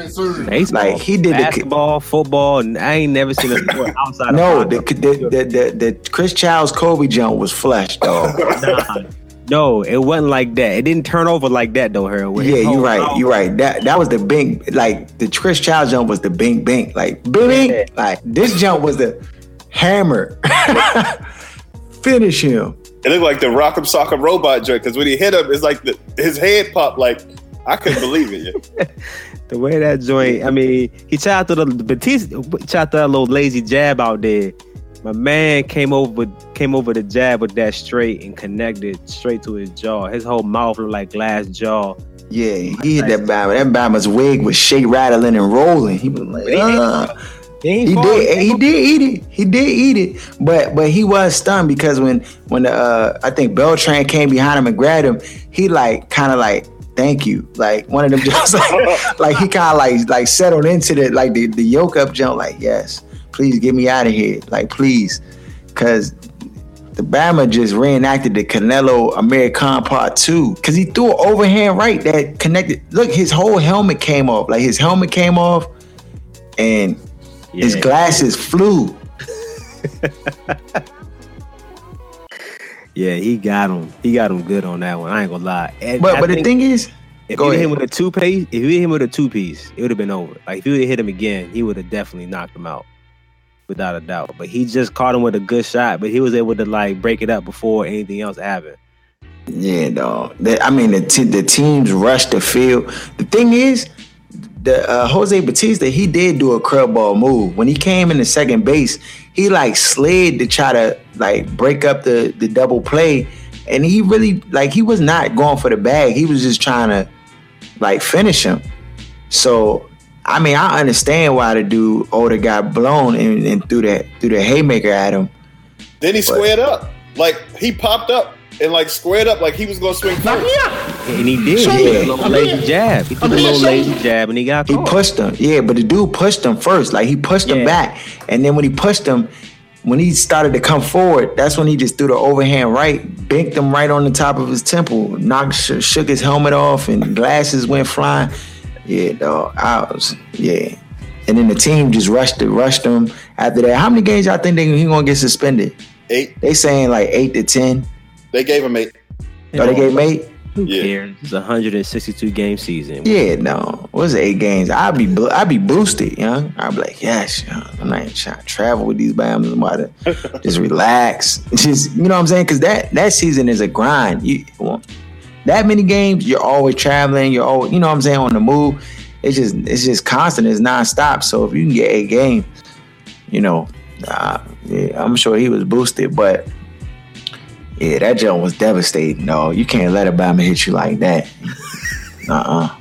Baseball, like he did basketball, the, football, and I ain't never seen a sport outside. no, the, the, the, the the Chris Childs Kobe jump was flush, dog. nah, no, it wasn't like that. It didn't turn over like that though, Harold. Yeah, you're right. You're right. That that was the bink. Like the Chris Childs jump was the bink bink. Like bing. Yeah. Like this jump was the hammer. Finish him. It looked like the Rock'em Sock'em Robot joint because when he hit him, it's like the, his head popped. Like I couldn't believe it. the way that joint, I mean, he tried to the Bautista, tried that little lazy jab out there. My man came over came over the jab with that straight and connected straight to his jaw. His whole mouth looked like glass jaw. Yeah, he hit that Bama. That Bama's wig was shake rattling and rolling. He was like, uh. He, he did. He did eat it. He did eat it. But but he was stunned because when when the, uh, I think Beltran came behind him and grabbed him, he like kind of like thank you. Like one of them just like, like he kind of like like settled into the like the, the yoke up jump. Like yes, please get me out of here. Like please, because the Bama just reenacted the Canelo Amir Khan part two because he threw an overhand right that connected. Look, his whole helmet came off. Like his helmet came off, and yeah. his glasses flew. Yeah, he got him. He got him good on that one. I ain't gonna lie. And but I but the thing is, if you hit him with a two piece, if you hit him with a two piece, it would have been over. Like if you would have hit him again, he would have definitely knocked him out, without a doubt. But he just caught him with a good shot. But he was able to like break it up before anything else happened. Yeah, dog. I mean, the t- the teams rushed the field. The thing is, the uh, Jose Bautista he did do a curveball ball move when he came in the second base. He like slid to try to like break up the the double play, and he really like he was not going for the bag. He was just trying to like finish him. So I mean, I understand why the dude Odor got blown and, and threw that threw the haymaker at him. Then he but, squared up, like he popped up and like squared up like he was gonna swing first. And he did. Show he did a little lazy jab. He did a little lazy jab and he got He pushed him. Yeah, but the dude pushed him first. Like he pushed yeah. him back. And then when he pushed him, when he started to come forward, that's when he just threw the overhand right, banked him right on the top of his temple, knocked, sh- shook his helmet off, and glasses went flying. Yeah, dog. I was, yeah. And then the team just rushed it, rushed him after that. How many games y'all think they, he gonna get suspended? Eight. They saying like eight to ten. They gave him eight. Oh, they gave him eight. Who yeah. cares? It's a 162 game season. Yeah, no. What's eight games? I'd be I'd be boosted, you know? I'd be like, yes, you know, I'm not trying to travel with these Bams. I'm about to just relax. Just you know what I'm saying? Because that that season is a grind. You well, that many games, you're always traveling. You're always, you know what I'm saying, on the move. It's just it's just constant. It's nonstop. So if you can get eight games, you know, uh, yeah, I'm sure he was boosted. But yeah, that jump was devastating. No, you can't let Alabama hit you like that. uh uh-uh.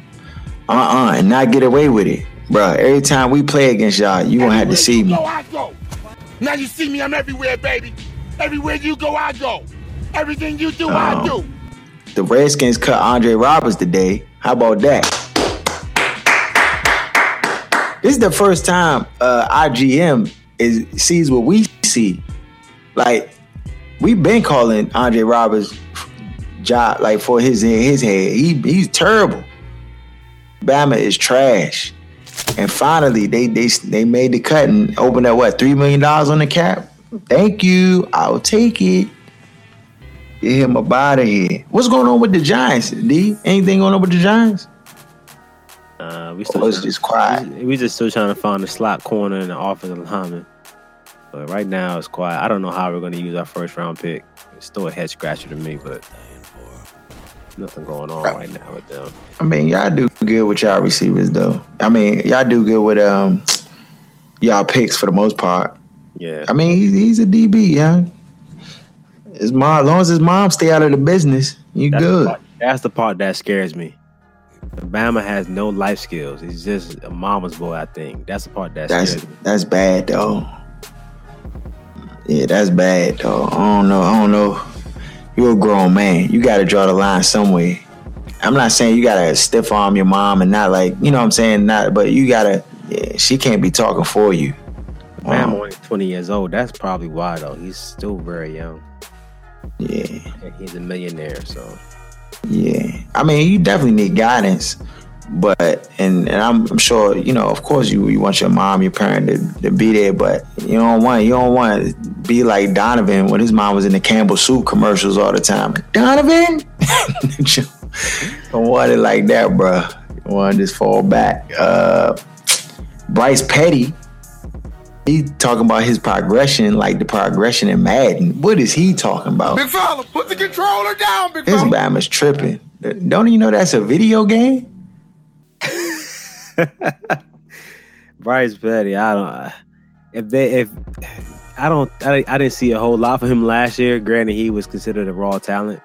uh. Uh and not get away with it, bro. Every time we play against y'all, you gonna have to see me. Go, I go. Now you see me, I'm everywhere, baby. Everywhere you go, I go. Everything you do, I Um, do. The Redskins cut Andre Roberts today. How about that? This is the first time uh, our GM is sees what we see. Like we've been calling Andre Roberts job like for his his head. He he's terrible. Bama is trash. And finally, they they they made the cut and opened up what three million dollars on the cap. Thank you. I'll take it. Get him up out of here. What's going on with the Giants? D? Anything going on with the Giants? Uh, we still Oh, it's trying- just quiet. We, we just still trying to find the slot corner and the offensive lineman. But right now it's quiet. I don't know how we're going to use our first round pick. It's still a head scratcher to me, but nothing going on right now with them. I mean, y'all do good with y'all receivers though. I mean, y'all do good with um y'all picks for the most part. Yeah. I mean, he's, he's a DB, yeah. His mom, as long as his mom stay out of the business, you That's good. The part, that's the part that scares me. Bama has no life skills. He's just a mama's boy. I think that's the part that That's scares me. that's bad though. Yeah, that's bad though. I don't know. I don't know. You're a grown man. You got to draw the line somewhere. I'm not saying you gotta stiff arm your mom and not like you know what I'm saying not, but you gotta. Yeah, she can't be talking for you. Um, only 20 years old. That's probably why though. He's still very young. yeah, And he's a millionaire, so yeah. I mean, you definitely need guidance, but and, and I'm, I'm sure you know. Of course, you you want your mom, your parent to, to be there, but you don't want you don't want to be like Donovan when his mom was in the Campbell soup commercials all the time. Donovan, don't want it like that, bro. You want to just fall back. Uh, Bryce Petty. He talking about his progression, like the progression in Madden. What is he talking about? Big fella, put the controller down, big His fella. Bama's tripping. Don't you know that's a video game? Bryce Petty, I don't. If they, if I don't, I, I didn't see a whole lot for him last year. Granted, he was considered a raw talent,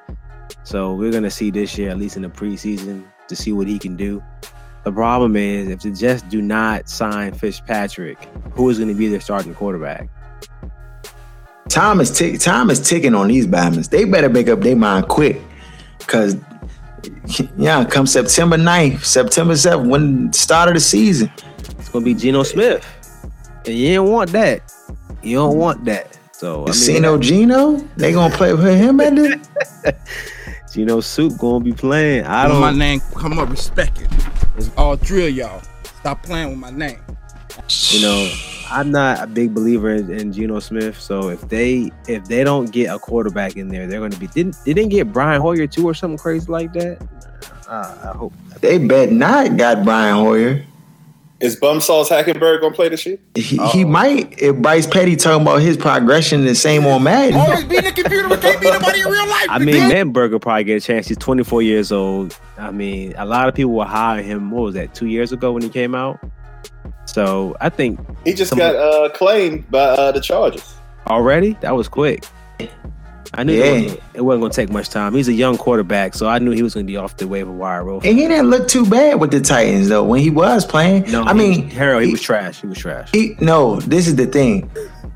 so we're gonna see this year, at least in the preseason, to see what he can do. The problem is, if the Jets do not sign Fitzpatrick, who is going to be their starting quarterback? Time is tick. Time is ticking on these Bama's. They better make up their mind quick, cause yeah, come September 9th, September 7th, when start of the season. It's going to be Geno Smith, and you don't want that. You don't want that. So I mean, Geno, they gonna play with him at the Geno Soup going to be playing. I don't. my name come up, respect it. It's all drill, y'all. Stop playing with my name. You know, I'm not a big believer in, in Geno Smith. So if they if they don't get a quarterback in there, they're going to be didn't they didn't get Brian Hoyer too or something crazy like that. Uh, I hope They bet not got Brian Hoyer. Is Bumsauce Hackenberg gonna play this year? He, he might if Bryce Petty talking about his progression the same on Madden. Always beating the computer, but can't beat nobody in real life. I mean, Manberg will probably get a chance. He's 24 years old. I mean, a lot of people were high on him. What was that? Two years ago when he came out. So I think He just Some- got uh, claimed by uh, the Chargers. already that was quick. I knew Yeah. it, wasn't, it wasn't going to take much time. He's a young quarterback, so I knew he was going to be off the waiver wire real And he didn't look too bad with the Titans though when he was playing. No, I mean, Harold, he, he- was trash. He was trash. he no. This is the thing.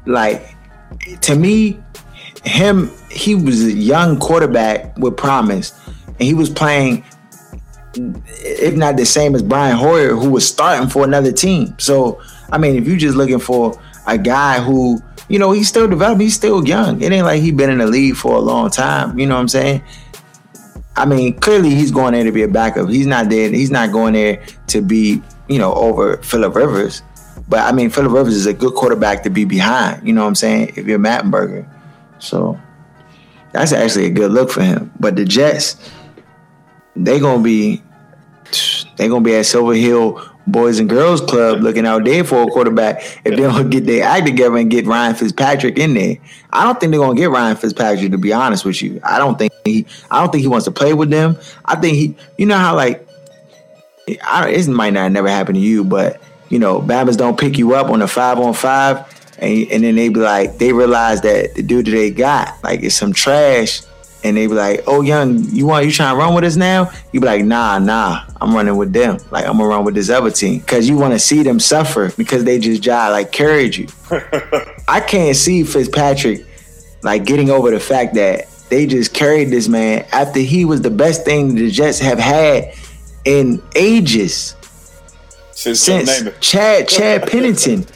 Like to me, him he was a young quarterback with promise, and he was playing, if not the same as Brian Hoyer, who was starting for another team. So I mean, if you're just looking for a guy who you know he's still developing, he's still young. It ain't like he's been in the league for a long time. You know what I'm saying? I mean, clearly he's going there to be a backup. He's not there. He's not going there to be, you know, over Phillip Rivers. But I mean, Phillip Rivers is a good quarterback to be behind. You know what I'm saying? If you're Mettenberger, so that's actually a good look for him. But the Jets, they gonna be, they gonna be at Silver Hill Boys and Girls Club looking out there for a quarterback if they don't get their act together and get Ryan Fitzpatrick in there. I don't think they're gonna get Ryan Fitzpatrick to be honest with you. I don't think he I don't think he wants to play with them. I think he you know how like I, it might not never happen to you, but you know, Bama's don't pick you up on a five on five, and, and then they be like, they realize that the dude that they got, like, is some trash, and they be like, "Oh, young, you want you trying to run with us now?" You be like, "Nah, nah, I'm running with them. Like, I'm gonna run with this other team because you want to see them suffer because they just jive, like carried you." I can't see Fitzpatrick like getting over the fact that they just carried this man after he was the best thing the Jets have had in ages Since, since. Chad Chad Pennington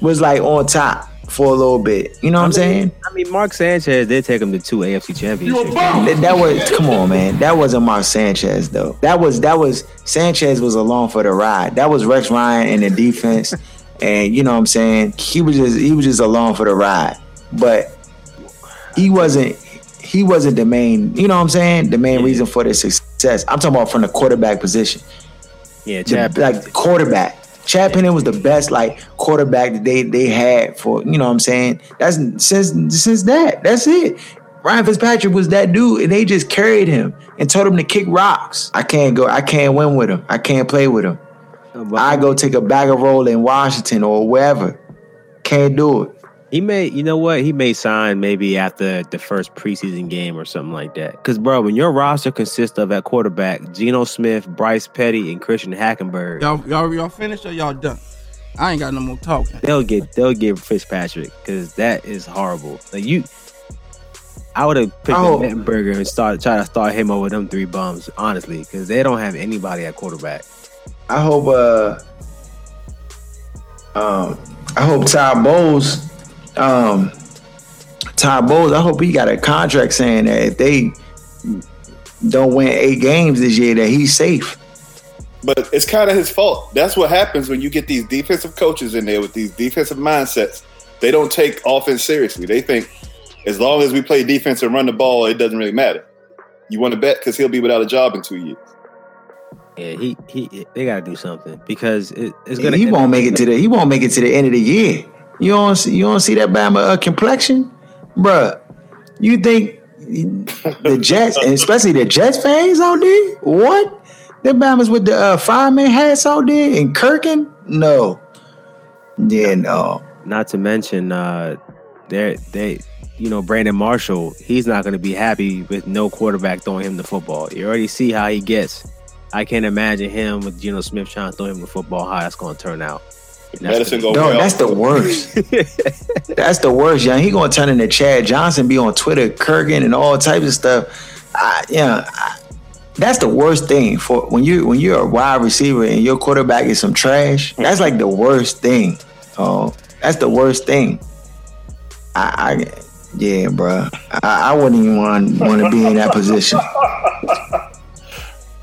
was like on top for a little bit. You know what I'm saying? I mean, Mark Sanchez did take him to two AFC championships. That, that was come on, man. That wasn't Mark Sanchez though. That was that was Sanchez was along for the ride. That was Rex Ryan in the defense, and you know what I'm saying. He was just he was just along for the ride, but he wasn't he wasn't the main. You know what I'm saying? The main reason for their success. I'm talking about from the quarterback position. Yeah, The- like quarterback. Chad Pennington was the best like quarterback that they they had for you know what I'm saying. That's since since that. That's it. Ryan Fitzpatrick was that dude, and they just carried him and told him to kick rocks. I can't go. I can't win with him. I can't play with him. I go take a bag of roll in Washington or wherever. Can't do it. He may, you know what? He may sign maybe after the first preseason game or something like that. Because, bro, when your roster consists of at quarterback Geno Smith, Bryce Petty, and Christian Hackenberg, Y'all, y'all, y'all finished or y'all done? I ain't got no more talking. they'll get they'll get Fitzpatrick because that is horrible. Like you, I would have picked Oh. up Mettenberger and start try to start him over them three bums, honestly, because they don't have anybody at quarterback. I hope. uh Um, I hope Todd Bowles. Um, Todd Bowles. I hope he got a contract saying that if they don't win eight games this year, that he's safe. But it's kind of his fault. That's what happens when you get these defensive coaches in there with these defensive mindsets. They don't take offense seriously. They think as long as we play defense and run the ball, it doesn't really matter. You want to bet because he'll be without a job in two years. Yeah, he he they got to do something because it, it's gonna. he won't make it to the. He won't make it to the end of the year. You don't. See, you don't see that Bama uh, complexion, bruh. You think the Jets, and especially the Jets fans out there, what? The Bama's with the uh, fireman hats out there and Kirkin? No. Yeah, no. Not to mention, uh, they they, you know, Brandon Marshall. He's not going to be happy with no quarterback throwing him the football. You already see how he gets. I can't imagine him with Geno Smith trying to throw him the football. How that's going to turn out. And that's Medicine gonna- go No, well. that's the worst. that's the worst, young. He gonna turn into Chad Johnson, be on Twitter, Kurgan, and all types of stuff. I, yeah, I, that's the worst thing for when you when you're a wide receiver and your quarterback is some trash. That's like the worst thing. Oh, that's the worst thing. I, I yeah, bro. I, I wouldn't even want want to be in that position.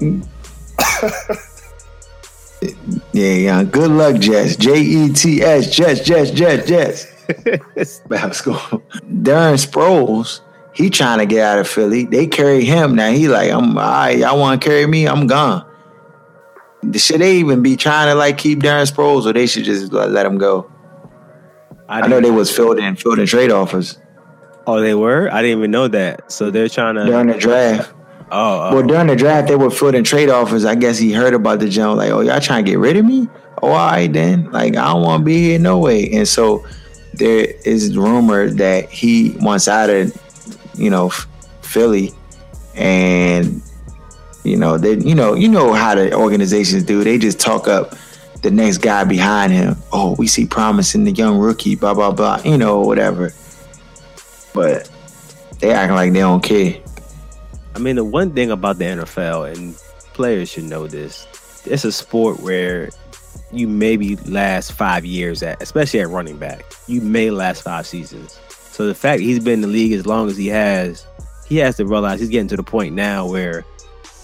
Yeah, yeah. Good luck, Jets. J E T S. Jets, Jets, Jets, Jets. Let's go. Darren Sproles, he trying to get out of Philly. They carry him now. He like, I'm all right. Y'all want to carry me? I'm gone. Should they even be trying to like keep Darren Sproles, or they should just let, let him go? I, know they was filled in, fielding fielding trade offers Oh, they were. I didn't even know that. So they're trying to. during the draft. Oh, oh. Well, during the draft, they were fielding trade offers. I guess he heard about the jump, like, oh, y'all trying to get rid of me? Oh, all right, then. Like, I don't want to be here no way. And so there is rumor that he wants out of, you know, Philly, and you know, they, you know, you know how the organizations do. They just talk up the next guy behind him. Oh, we see promise in the young rookie, blah blah blah. You know, whatever. But they acting like they don't care. I mean, the one thing about the NFL, and players should know this, it's a sport where you maybe last five years at, especially at running back. You may last five seasons. So the fact he's been in the league as long as he has, he has to realize he's getting to the point now where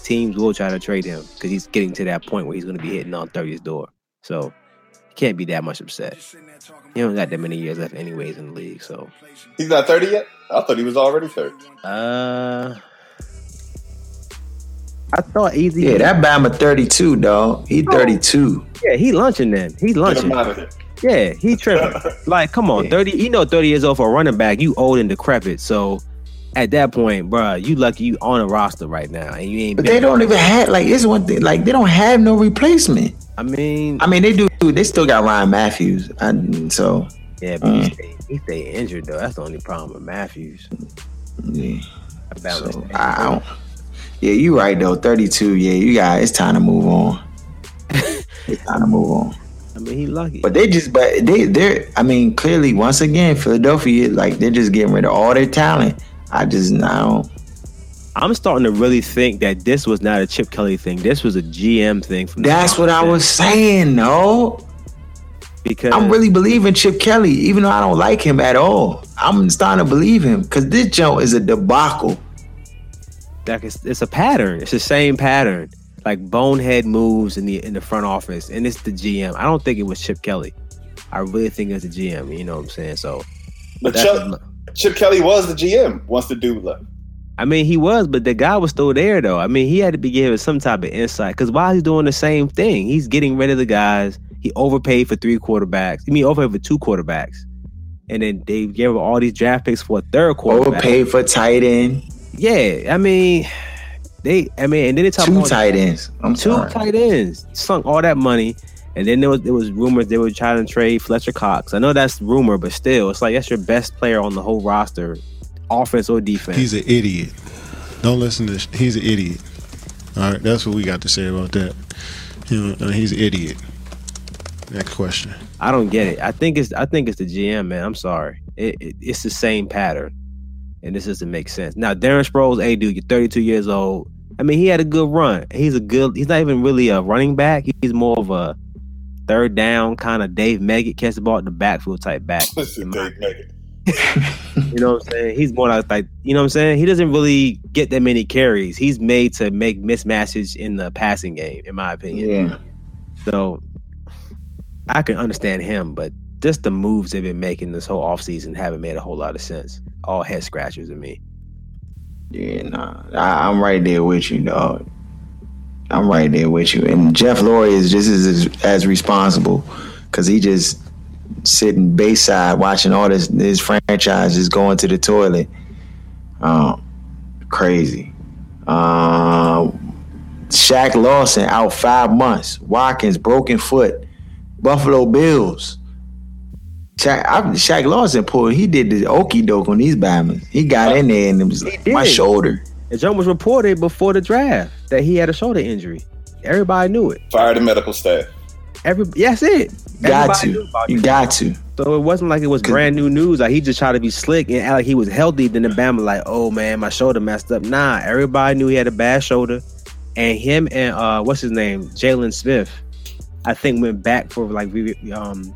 teams will try to trade him because he's getting to that point where he's going to be hitting on 30's door. So he can't be that much upset. He don't got that many years left anyways in the league. So He's not 30 yet? I thought he was already 30. uh I thought Easy. Yeah, that Bama 32, dog. He 32. Yeah, he lunching then. He lunching. Yeah, he tripping. like, come on, thirty. You know, thirty years old for a running back, you old and decrepit. So, at that point, bro, you lucky you on a roster right now, and you ain't. But they don't even have like this one thing. Like they don't have no replacement. I mean, I mean they do. They still got Ryan Matthews. I, so yeah, but he, uh, stay, he stay injured though. That's the only problem with Matthews. yeah. About So I, I don't. Yeah, you right though. 32. Yeah, you got. It's time to move on. it's time to move on. I mean, he lucky. But they just, but they, they're. I mean, clearly, once again, Philadelphia, like they're just getting rid of all their talent. I just, I don't. I'm starting to really think that this was not a Chip Kelly thing. This was a GM thing. From That's what I was saying. No, because I'm really believing Chip Kelly, even though I don't like him at all. I'm starting to believe him because this joint is a debacle. Like it's, it's a pattern. It's the same pattern. Like bonehead moves in the in the front office, and it's the GM. I don't think it was Chip Kelly. I really think it's the GM. You know what I'm saying? So, But Chip, Chip Kelly was the GM once the dude left. I mean, he was, but the guy was still there though. I mean, he had to be given some type of insight because while he's doing the same thing, he's getting rid of the guys. He overpaid for three quarterbacks. I mean, overpaid for two quarterbacks, and then they gave him all these draft picks for a third quarterback. Overpaid for tight end, Yeah, I mean, they. I mean, and then they talk two about tight ends. I'm two sorry. tight ends, sunk all that money, and then there was there was rumors they were trying to trade Fletcher Cox. I know that's rumor, but still, it's like that's your best player on the whole roster, offense or defense. He's an idiot. Don't listen to. Sh- he's an idiot. All right, that's what we got to say about that. You know, uh, he's an idiot. Next question. I don't get it. I think it's I think it's the GM, man. I'm sorry. It, it, it's the same pattern, and this doesn't make sense. Now, Darren Sproles, hey, dude, you're 32 years old. I mean, he had a good run. He's a good. He's not even really a running back. He's more of a third down kind of Dave Meggett catch the ball at the backfield type back. Listen, Dave Meggett. You know what I'm saying? He's more like, like you know what I'm saying? He doesn't really get that many carries. He's made to make mismatches in the passing game, in my opinion. Yeah. So I can understand him, but just the moves they've been making this whole offseason haven't made a whole lot of sense. All head scratchers to me. Yeah, nah, I, I'm right there with you, dog. I'm right there with you. And Jeff Lurie is just as as responsible because he just sitting Bayside watching all this his franchises going to the toilet. Um, crazy. Um, Shaq Lawson out five months. Watkins broken foot. Buffalo Bills. Shaq, I, Shaq Lawson pulled. He did the okey doke on these Bama's. He got in there and it was like, my shoulder. The jump was reported before the draft that he had a shoulder injury. Everybody knew it. Fire the medical staff. Every yes, it. Got Everybody to. You got to. So it wasn't like it was brand new news. Like he just tried to be slick and act like he was healthy. Then the Bama like, oh man, my shoulder messed up. Nah, everybody knew he had a bad shoulder. And him and uh, what's his name, Jaylon Smith, I think went back for like re- um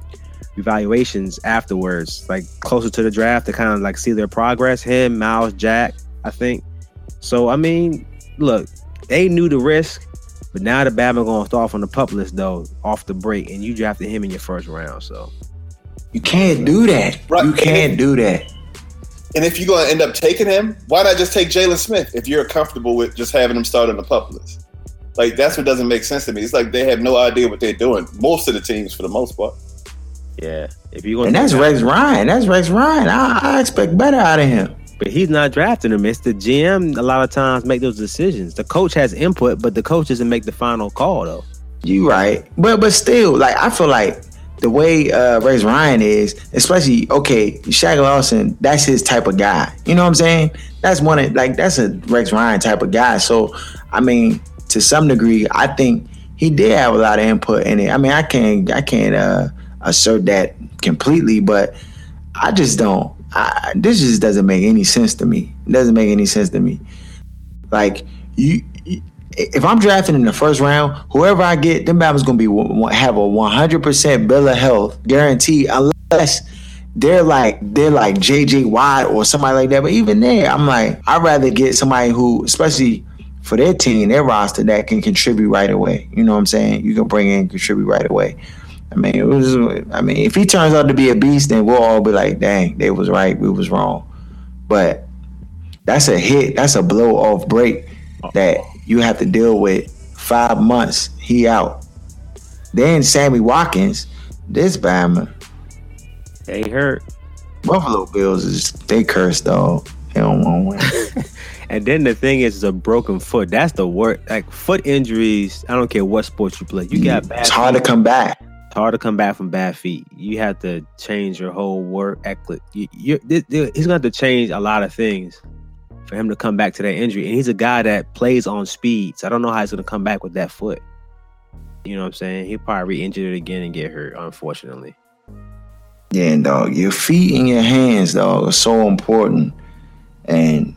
evaluations afterwards, like closer to the draft to kind of like see their progress. Him, Myles, Jack, I think. So I mean, look, they knew the risk, but now the Bama gonna start off on the pup list though, off the break, and you drafted him in your first round. So You can't do that. Right. You can't do that. And if you're going to end up taking him, why not just take Jaylon Smith if you're comfortable with just having him start on the pup list? Like that's what doesn't make sense to me. It's like they have no idea what they're doing. Most of the teams, for the most part. Yeah, if you And that's Rex Ryan. That's Rex Ryan. I, I expect better out of him. But he's not drafting him. It's the GM. A lot of times make those decisions. The coach has input, but the coach doesn't make the final call though. You right. But but still, like I feel like the way uh Rex Ryan is, especially okay, Shaq Lawson, that's his type of guy. You know what I'm saying? That's one of like that's a Rex Ryan type of guy. So I mean, to some degree, I think he did have a lot of input in it. I mean, I can't I can't uh assert that completely, but I just don't. I, this just doesn't make any sense to me. It doesn't make any sense to me. Like you, if I'm drafting in the first round, whoever I get, them Bama's gonna be have a 100 percent bill of health guarantee, unless they're like they're like JJ Watt or somebody like that. But even there, I'm like I'd rather get somebody who, especially for their team, their roster, that can contribute right away. You know what I'm saying? You can bring in contribute right away. I mean, it was. I mean, if he turns out to be a beast, then we'll all be like, "Dang, they was right, we was wrong." But that's a hit. That's a blow off break that you have to deal with five months. He out. Then Sammy Watkins, this Bama, They hurt. Buffalo Bills is they cursed dog. They don't want to win. And then the thing is, a broken foot. That's the worst. Like foot injuries. I don't care what sport you play. You mm, got bad. it's hard to come back. It's hard to come back from bad feet. You have to change your whole work ethic. You, you, he's going to have to change a lot of things for him to come back to that injury. And he's a guy that plays on speed. So I don't know how he's going to come back with that foot. You know what I'm saying? He'll probably re-injure it again and get hurt. Unfortunately. Yeah, dog. Your feet and your hands, dog, are so important. And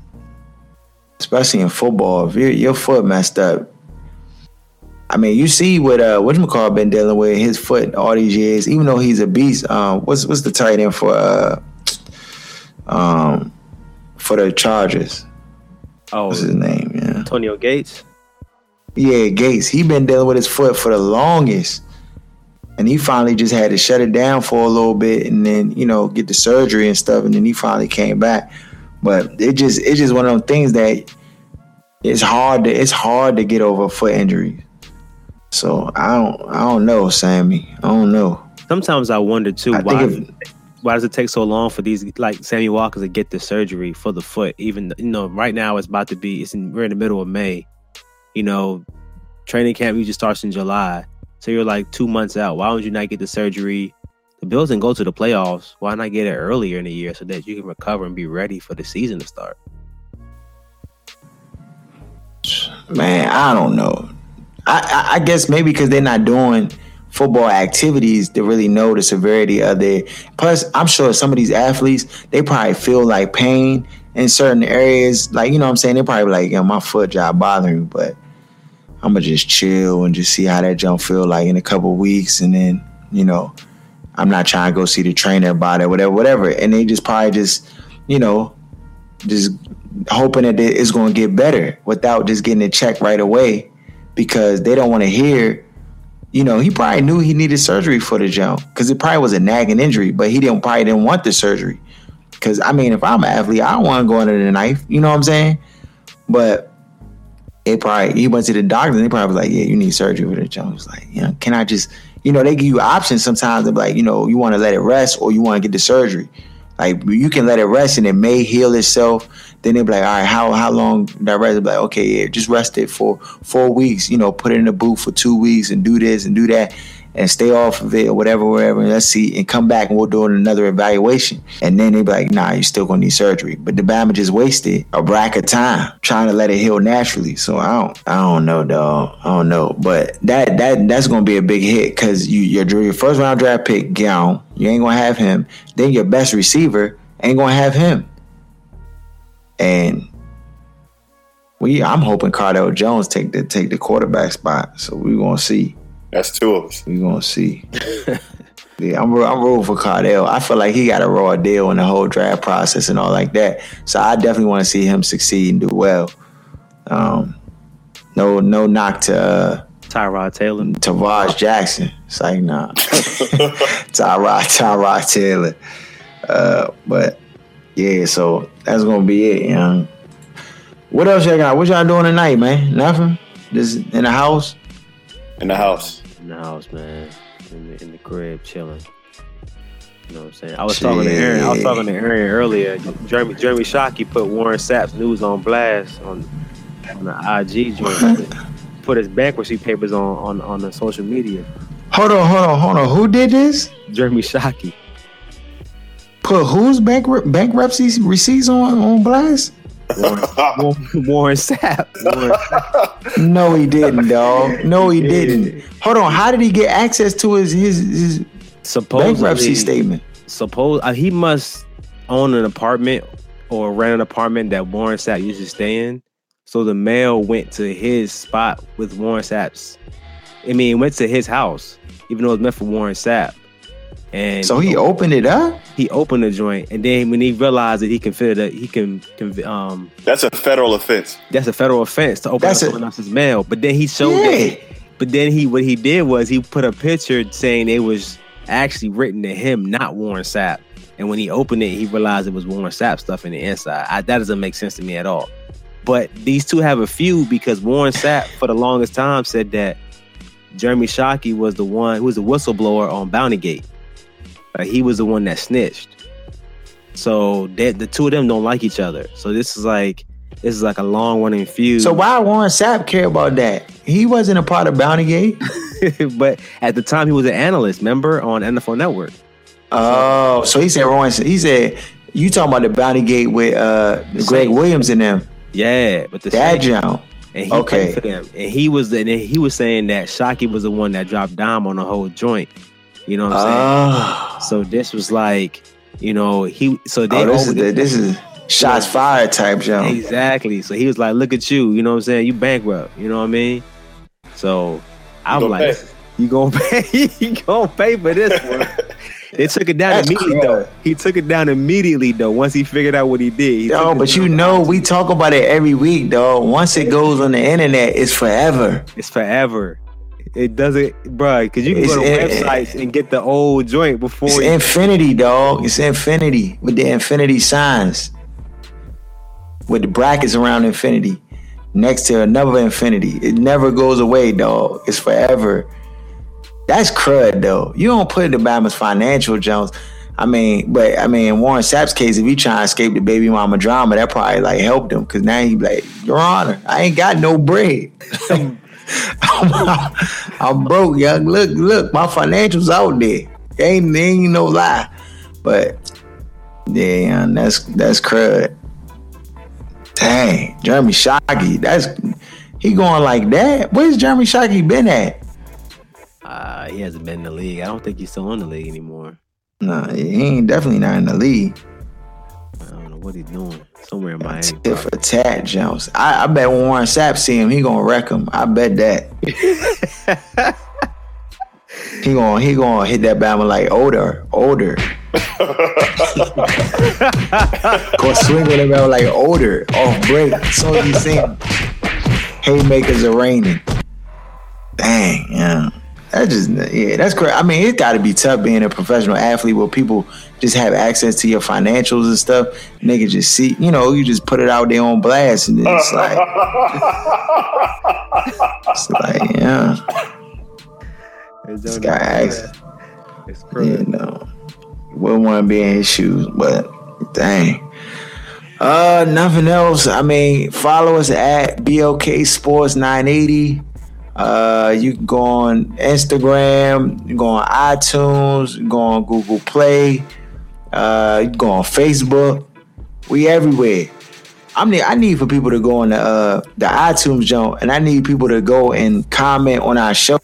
especially in football, if your your foot messed up. I mean, you see what uh what McCall been dealing with his foot all these years, even though he's a beast. Um what's what's the tight end for uh um for the Chargers? Oh, What's his name? Yeah. Antonio Gates. Yeah, Gates. He been dealing with his foot for the longest. And he finally just had to shut it down for a little bit and then, you know, get the surgery and stuff. And then he finally came back. But it just it's just one of those things that it's hard to it's hard to get over foot injuries. So I don't I don't know, Sammy. I don't know. Sometimes I wonder too I why why does it take so long for these like Sammy Walker to get the surgery for the foot? Even you know, right now it's about to be it's in, we're in the middle of May. You know, training camp usually starts in July, so you're like two months out. Why would you not get the surgery? The Bills didn't go to the playoffs. Why not get it earlier in the year so that you can recover and be ready for the season to start? Man, I don't know. I, I, guess maybe because they're not doing football activities to really know the severity of it. Plus, I'm sure some of these athletes they probably feel like pain in certain areas. Like you know, what I'm saying they probably like, "Yo, my foot job bothering me," but I'm gonna just chill and just see how that jump feel like in a couple weeks, and then you know, I'm not trying to go see the trainer about it, whatever, whatever. And they just probably just, you know, just hoping that it's going to get better without just getting it checked right away because they don't want to hear. You know, he probably knew he needed surgery for the jump because it probably was a nagging injury, but he didn't probably didn't want the surgery. Because I mean, if I'm an athlete, I don't want to go under the knife. You know what I'm saying? But it probably he went to the doctor and they probably was like, yeah, you need surgery for the jump. He was like, you know, can I just, you know, they give you options sometimes. They're like, you know, you want to let it rest or you want to get the surgery. Like you can let it rest and it may heal itself. Then they be like, all right, how how long that rest? Be like, okay, yeah, just rest it for four weeks. You know, put it in the boot for two weeks and do this and do that and stay off of it or whatever, whatever. And let's see and come back and we'll do another evaluation. And then they be like, nah, you're still gonna need surgery. But the Bama just wasted a brack of time trying to let it heal naturally. So I don't I don't know, dog. I don't know. But that that that's gonna be a big hit because you your, your first round draft pick, Gown, you ain't gonna have him. Then your best receiver ain't gonna have him. And we I'm hoping Cardale Jones take the take the quarterback spot. So we gonna see. That's two of us. We're gonna see. yeah, I'm I'm rooting for Cardale. I feel like he got a raw deal in the whole draft process and all like that. So I definitely want to see him succeed and do well. Um, no no knock to uh, Tyrod Taylor, Tavaj Jackson. It's like nah, Tyrod Tyrod Taylor. Uh, but yeah, so that's gonna be it. You know. What else y'all got? What y'all doing tonight, man? Nothing. Just in the house. In the house. In the house, man. In the, in the crib, chilling. You know what I'm saying? I was talking to Aaron. I was talking to Aaron earlier. Jeremy Jeremy Shockey put Warren Sapp's news on blast on on the IG joint. put his bankruptcy papers on on on the social media. Hold on, hold on, hold on. Who did this? Jeremy Shockey. Put whose bankrupt bankruptcy receipts on on blast? Warren, Warren Sapp. Warren Sapp. No, he didn't, dog. No, he didn't. Hold on. How did he get access to his his, his Supposedly, bankruptcy statement? Suppose uh, he must own an apartment or rent an apartment that Warren Sapp used to stay in. So the mail went to his spot with Warren Sapp's. I mean, it went to his house, even though it was meant for Warren Sapp. And So he opened it up. he opened the joint, and then when he realized that he can fit it, he can, can um, That's a federal offense. that's a federal offense to open That's up a- someone else's mail. But then he showed Yeah. that. But then he, what he did was he put a picture saying it was actually written to him, not Warren Sapp. And when he opened it, he realized it was Warren Sapp stuff in the inside. I, that doesn't make sense to me at all. But these two have a feud because Warren Sapp, for the longest time, said that Jeremy Shockey was the one who was a whistleblower on Bounty Gate. Like he was the one that snitched. So the two of them don't like each other. So this is like this is like a long running feud. So why Warren Sapp care about that? He wasn't a part of Bounty Gate. but at the time he was an analyst, member on NFL Network. Oh, so he said Warren. He said you talking about the Bounty Gate with uh Gregg Williams and them. Yeah, but the That jump. And he Okay. And he was and he was saying that Shockey was the one that dropped dime on the whole joint. You know what I'm Oh. saying? Ah. So this was like, you know, he so they Oh, this is the, this is shots fired type jump. Exactly. So he was like, "Look at you," you know what I'm saying? You bankrupt, you know what I mean? So I'm gonna like, pay. "You gonna pay? you gonna pay for this one?" they took it down That's immediately crazy. though. He took it down immediately though. Once he figured out what he did, he Yo, but you know we talk about it every week, though. Once it goes on the internet, it's forever. it's forever. It doesn't, bruh, because you can It's- go to it- websites and get the old joint before It's you. infinity, dog. It's infinity with the infinity signs, with the brackets around infinity, next to another infinity. It never goes away, dog. It's forever. That's crud, though. You don't put the Bama's financial Jones. I mean, but I mean, Warren Sapp's case, if he trying to escape the baby mama drama, that probably like helped him because now he be like, Your Honor, I ain't got no bread. I'm, broke, young. Look, look, my financials out there. Ain't ain't no lie. But yeah, that's that's crud. Dang, Jeremy Shockey. That's he going like that. Where's Jeremy Shockey been at? Uh, he hasn't been in the league. I don't think he's still in the league anymore. No, he ain't definitely not in the league. I don't know what he's doing. Somewhere in Miami. Tip for tat, Jones. I, I bet when Warren Sapp see him, he gonna wreck him. I bet that. he gonna he gonna hit that Bama like older, older. Go swing with him out like older, off break. So you see him. Haymakers are raining. Dang, yeah. That just yeah, that's great. I mean, it's got to be tough being a professional athlete where people just have access to your financials and stuff. And they can just see, you know, you just put it out there on blast, and it's like, it's like, yeah, this guy acts, you know, wouldn't want to be in his shoes, but dang. Uh, nothing else. I mean, follow us at BOK Sports 980. Uh, you can go on Instagram, you go on iTunes, you go on Google Play, uh, you go on Facebook. We everywhere. I'm need, I need for people to go on the uh, the iTunes jump, and I need people to go and comment on our show.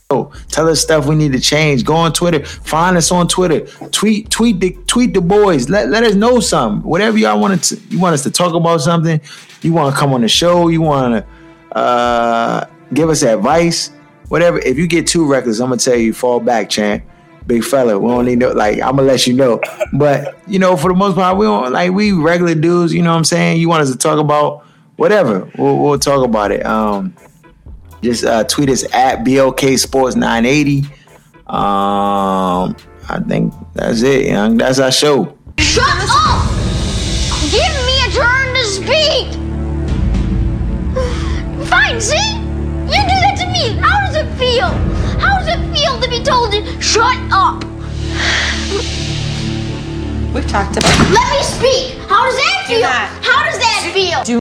Tell us stuff we need to change. Go on Twitter. Find us on Twitter. Tweet tweet the tweet the boys. Let, let us know something. Whatever y'all want to you want us to talk about something. You want to come on the show. You want to uh, give us advice. Whatever. If you get too reckless, I'm gonna tell you fall back, champ. Big fella, we don't need no like. I'm gonna let you know, but you know, for the most part, we don't like we regular dudes. You know what I'm saying? You want us to talk about whatever, we'll, we'll talk about it. Um, just uh, tweet us at BLK Sports 980. Um, I think that's it, young. That's our show. Shut up! Give me a turn to speak! Fine, see? Feel? How does it feel to be told to shut up? We've talked about. Let me speak! How does that Do feel? not. How does that feel? Do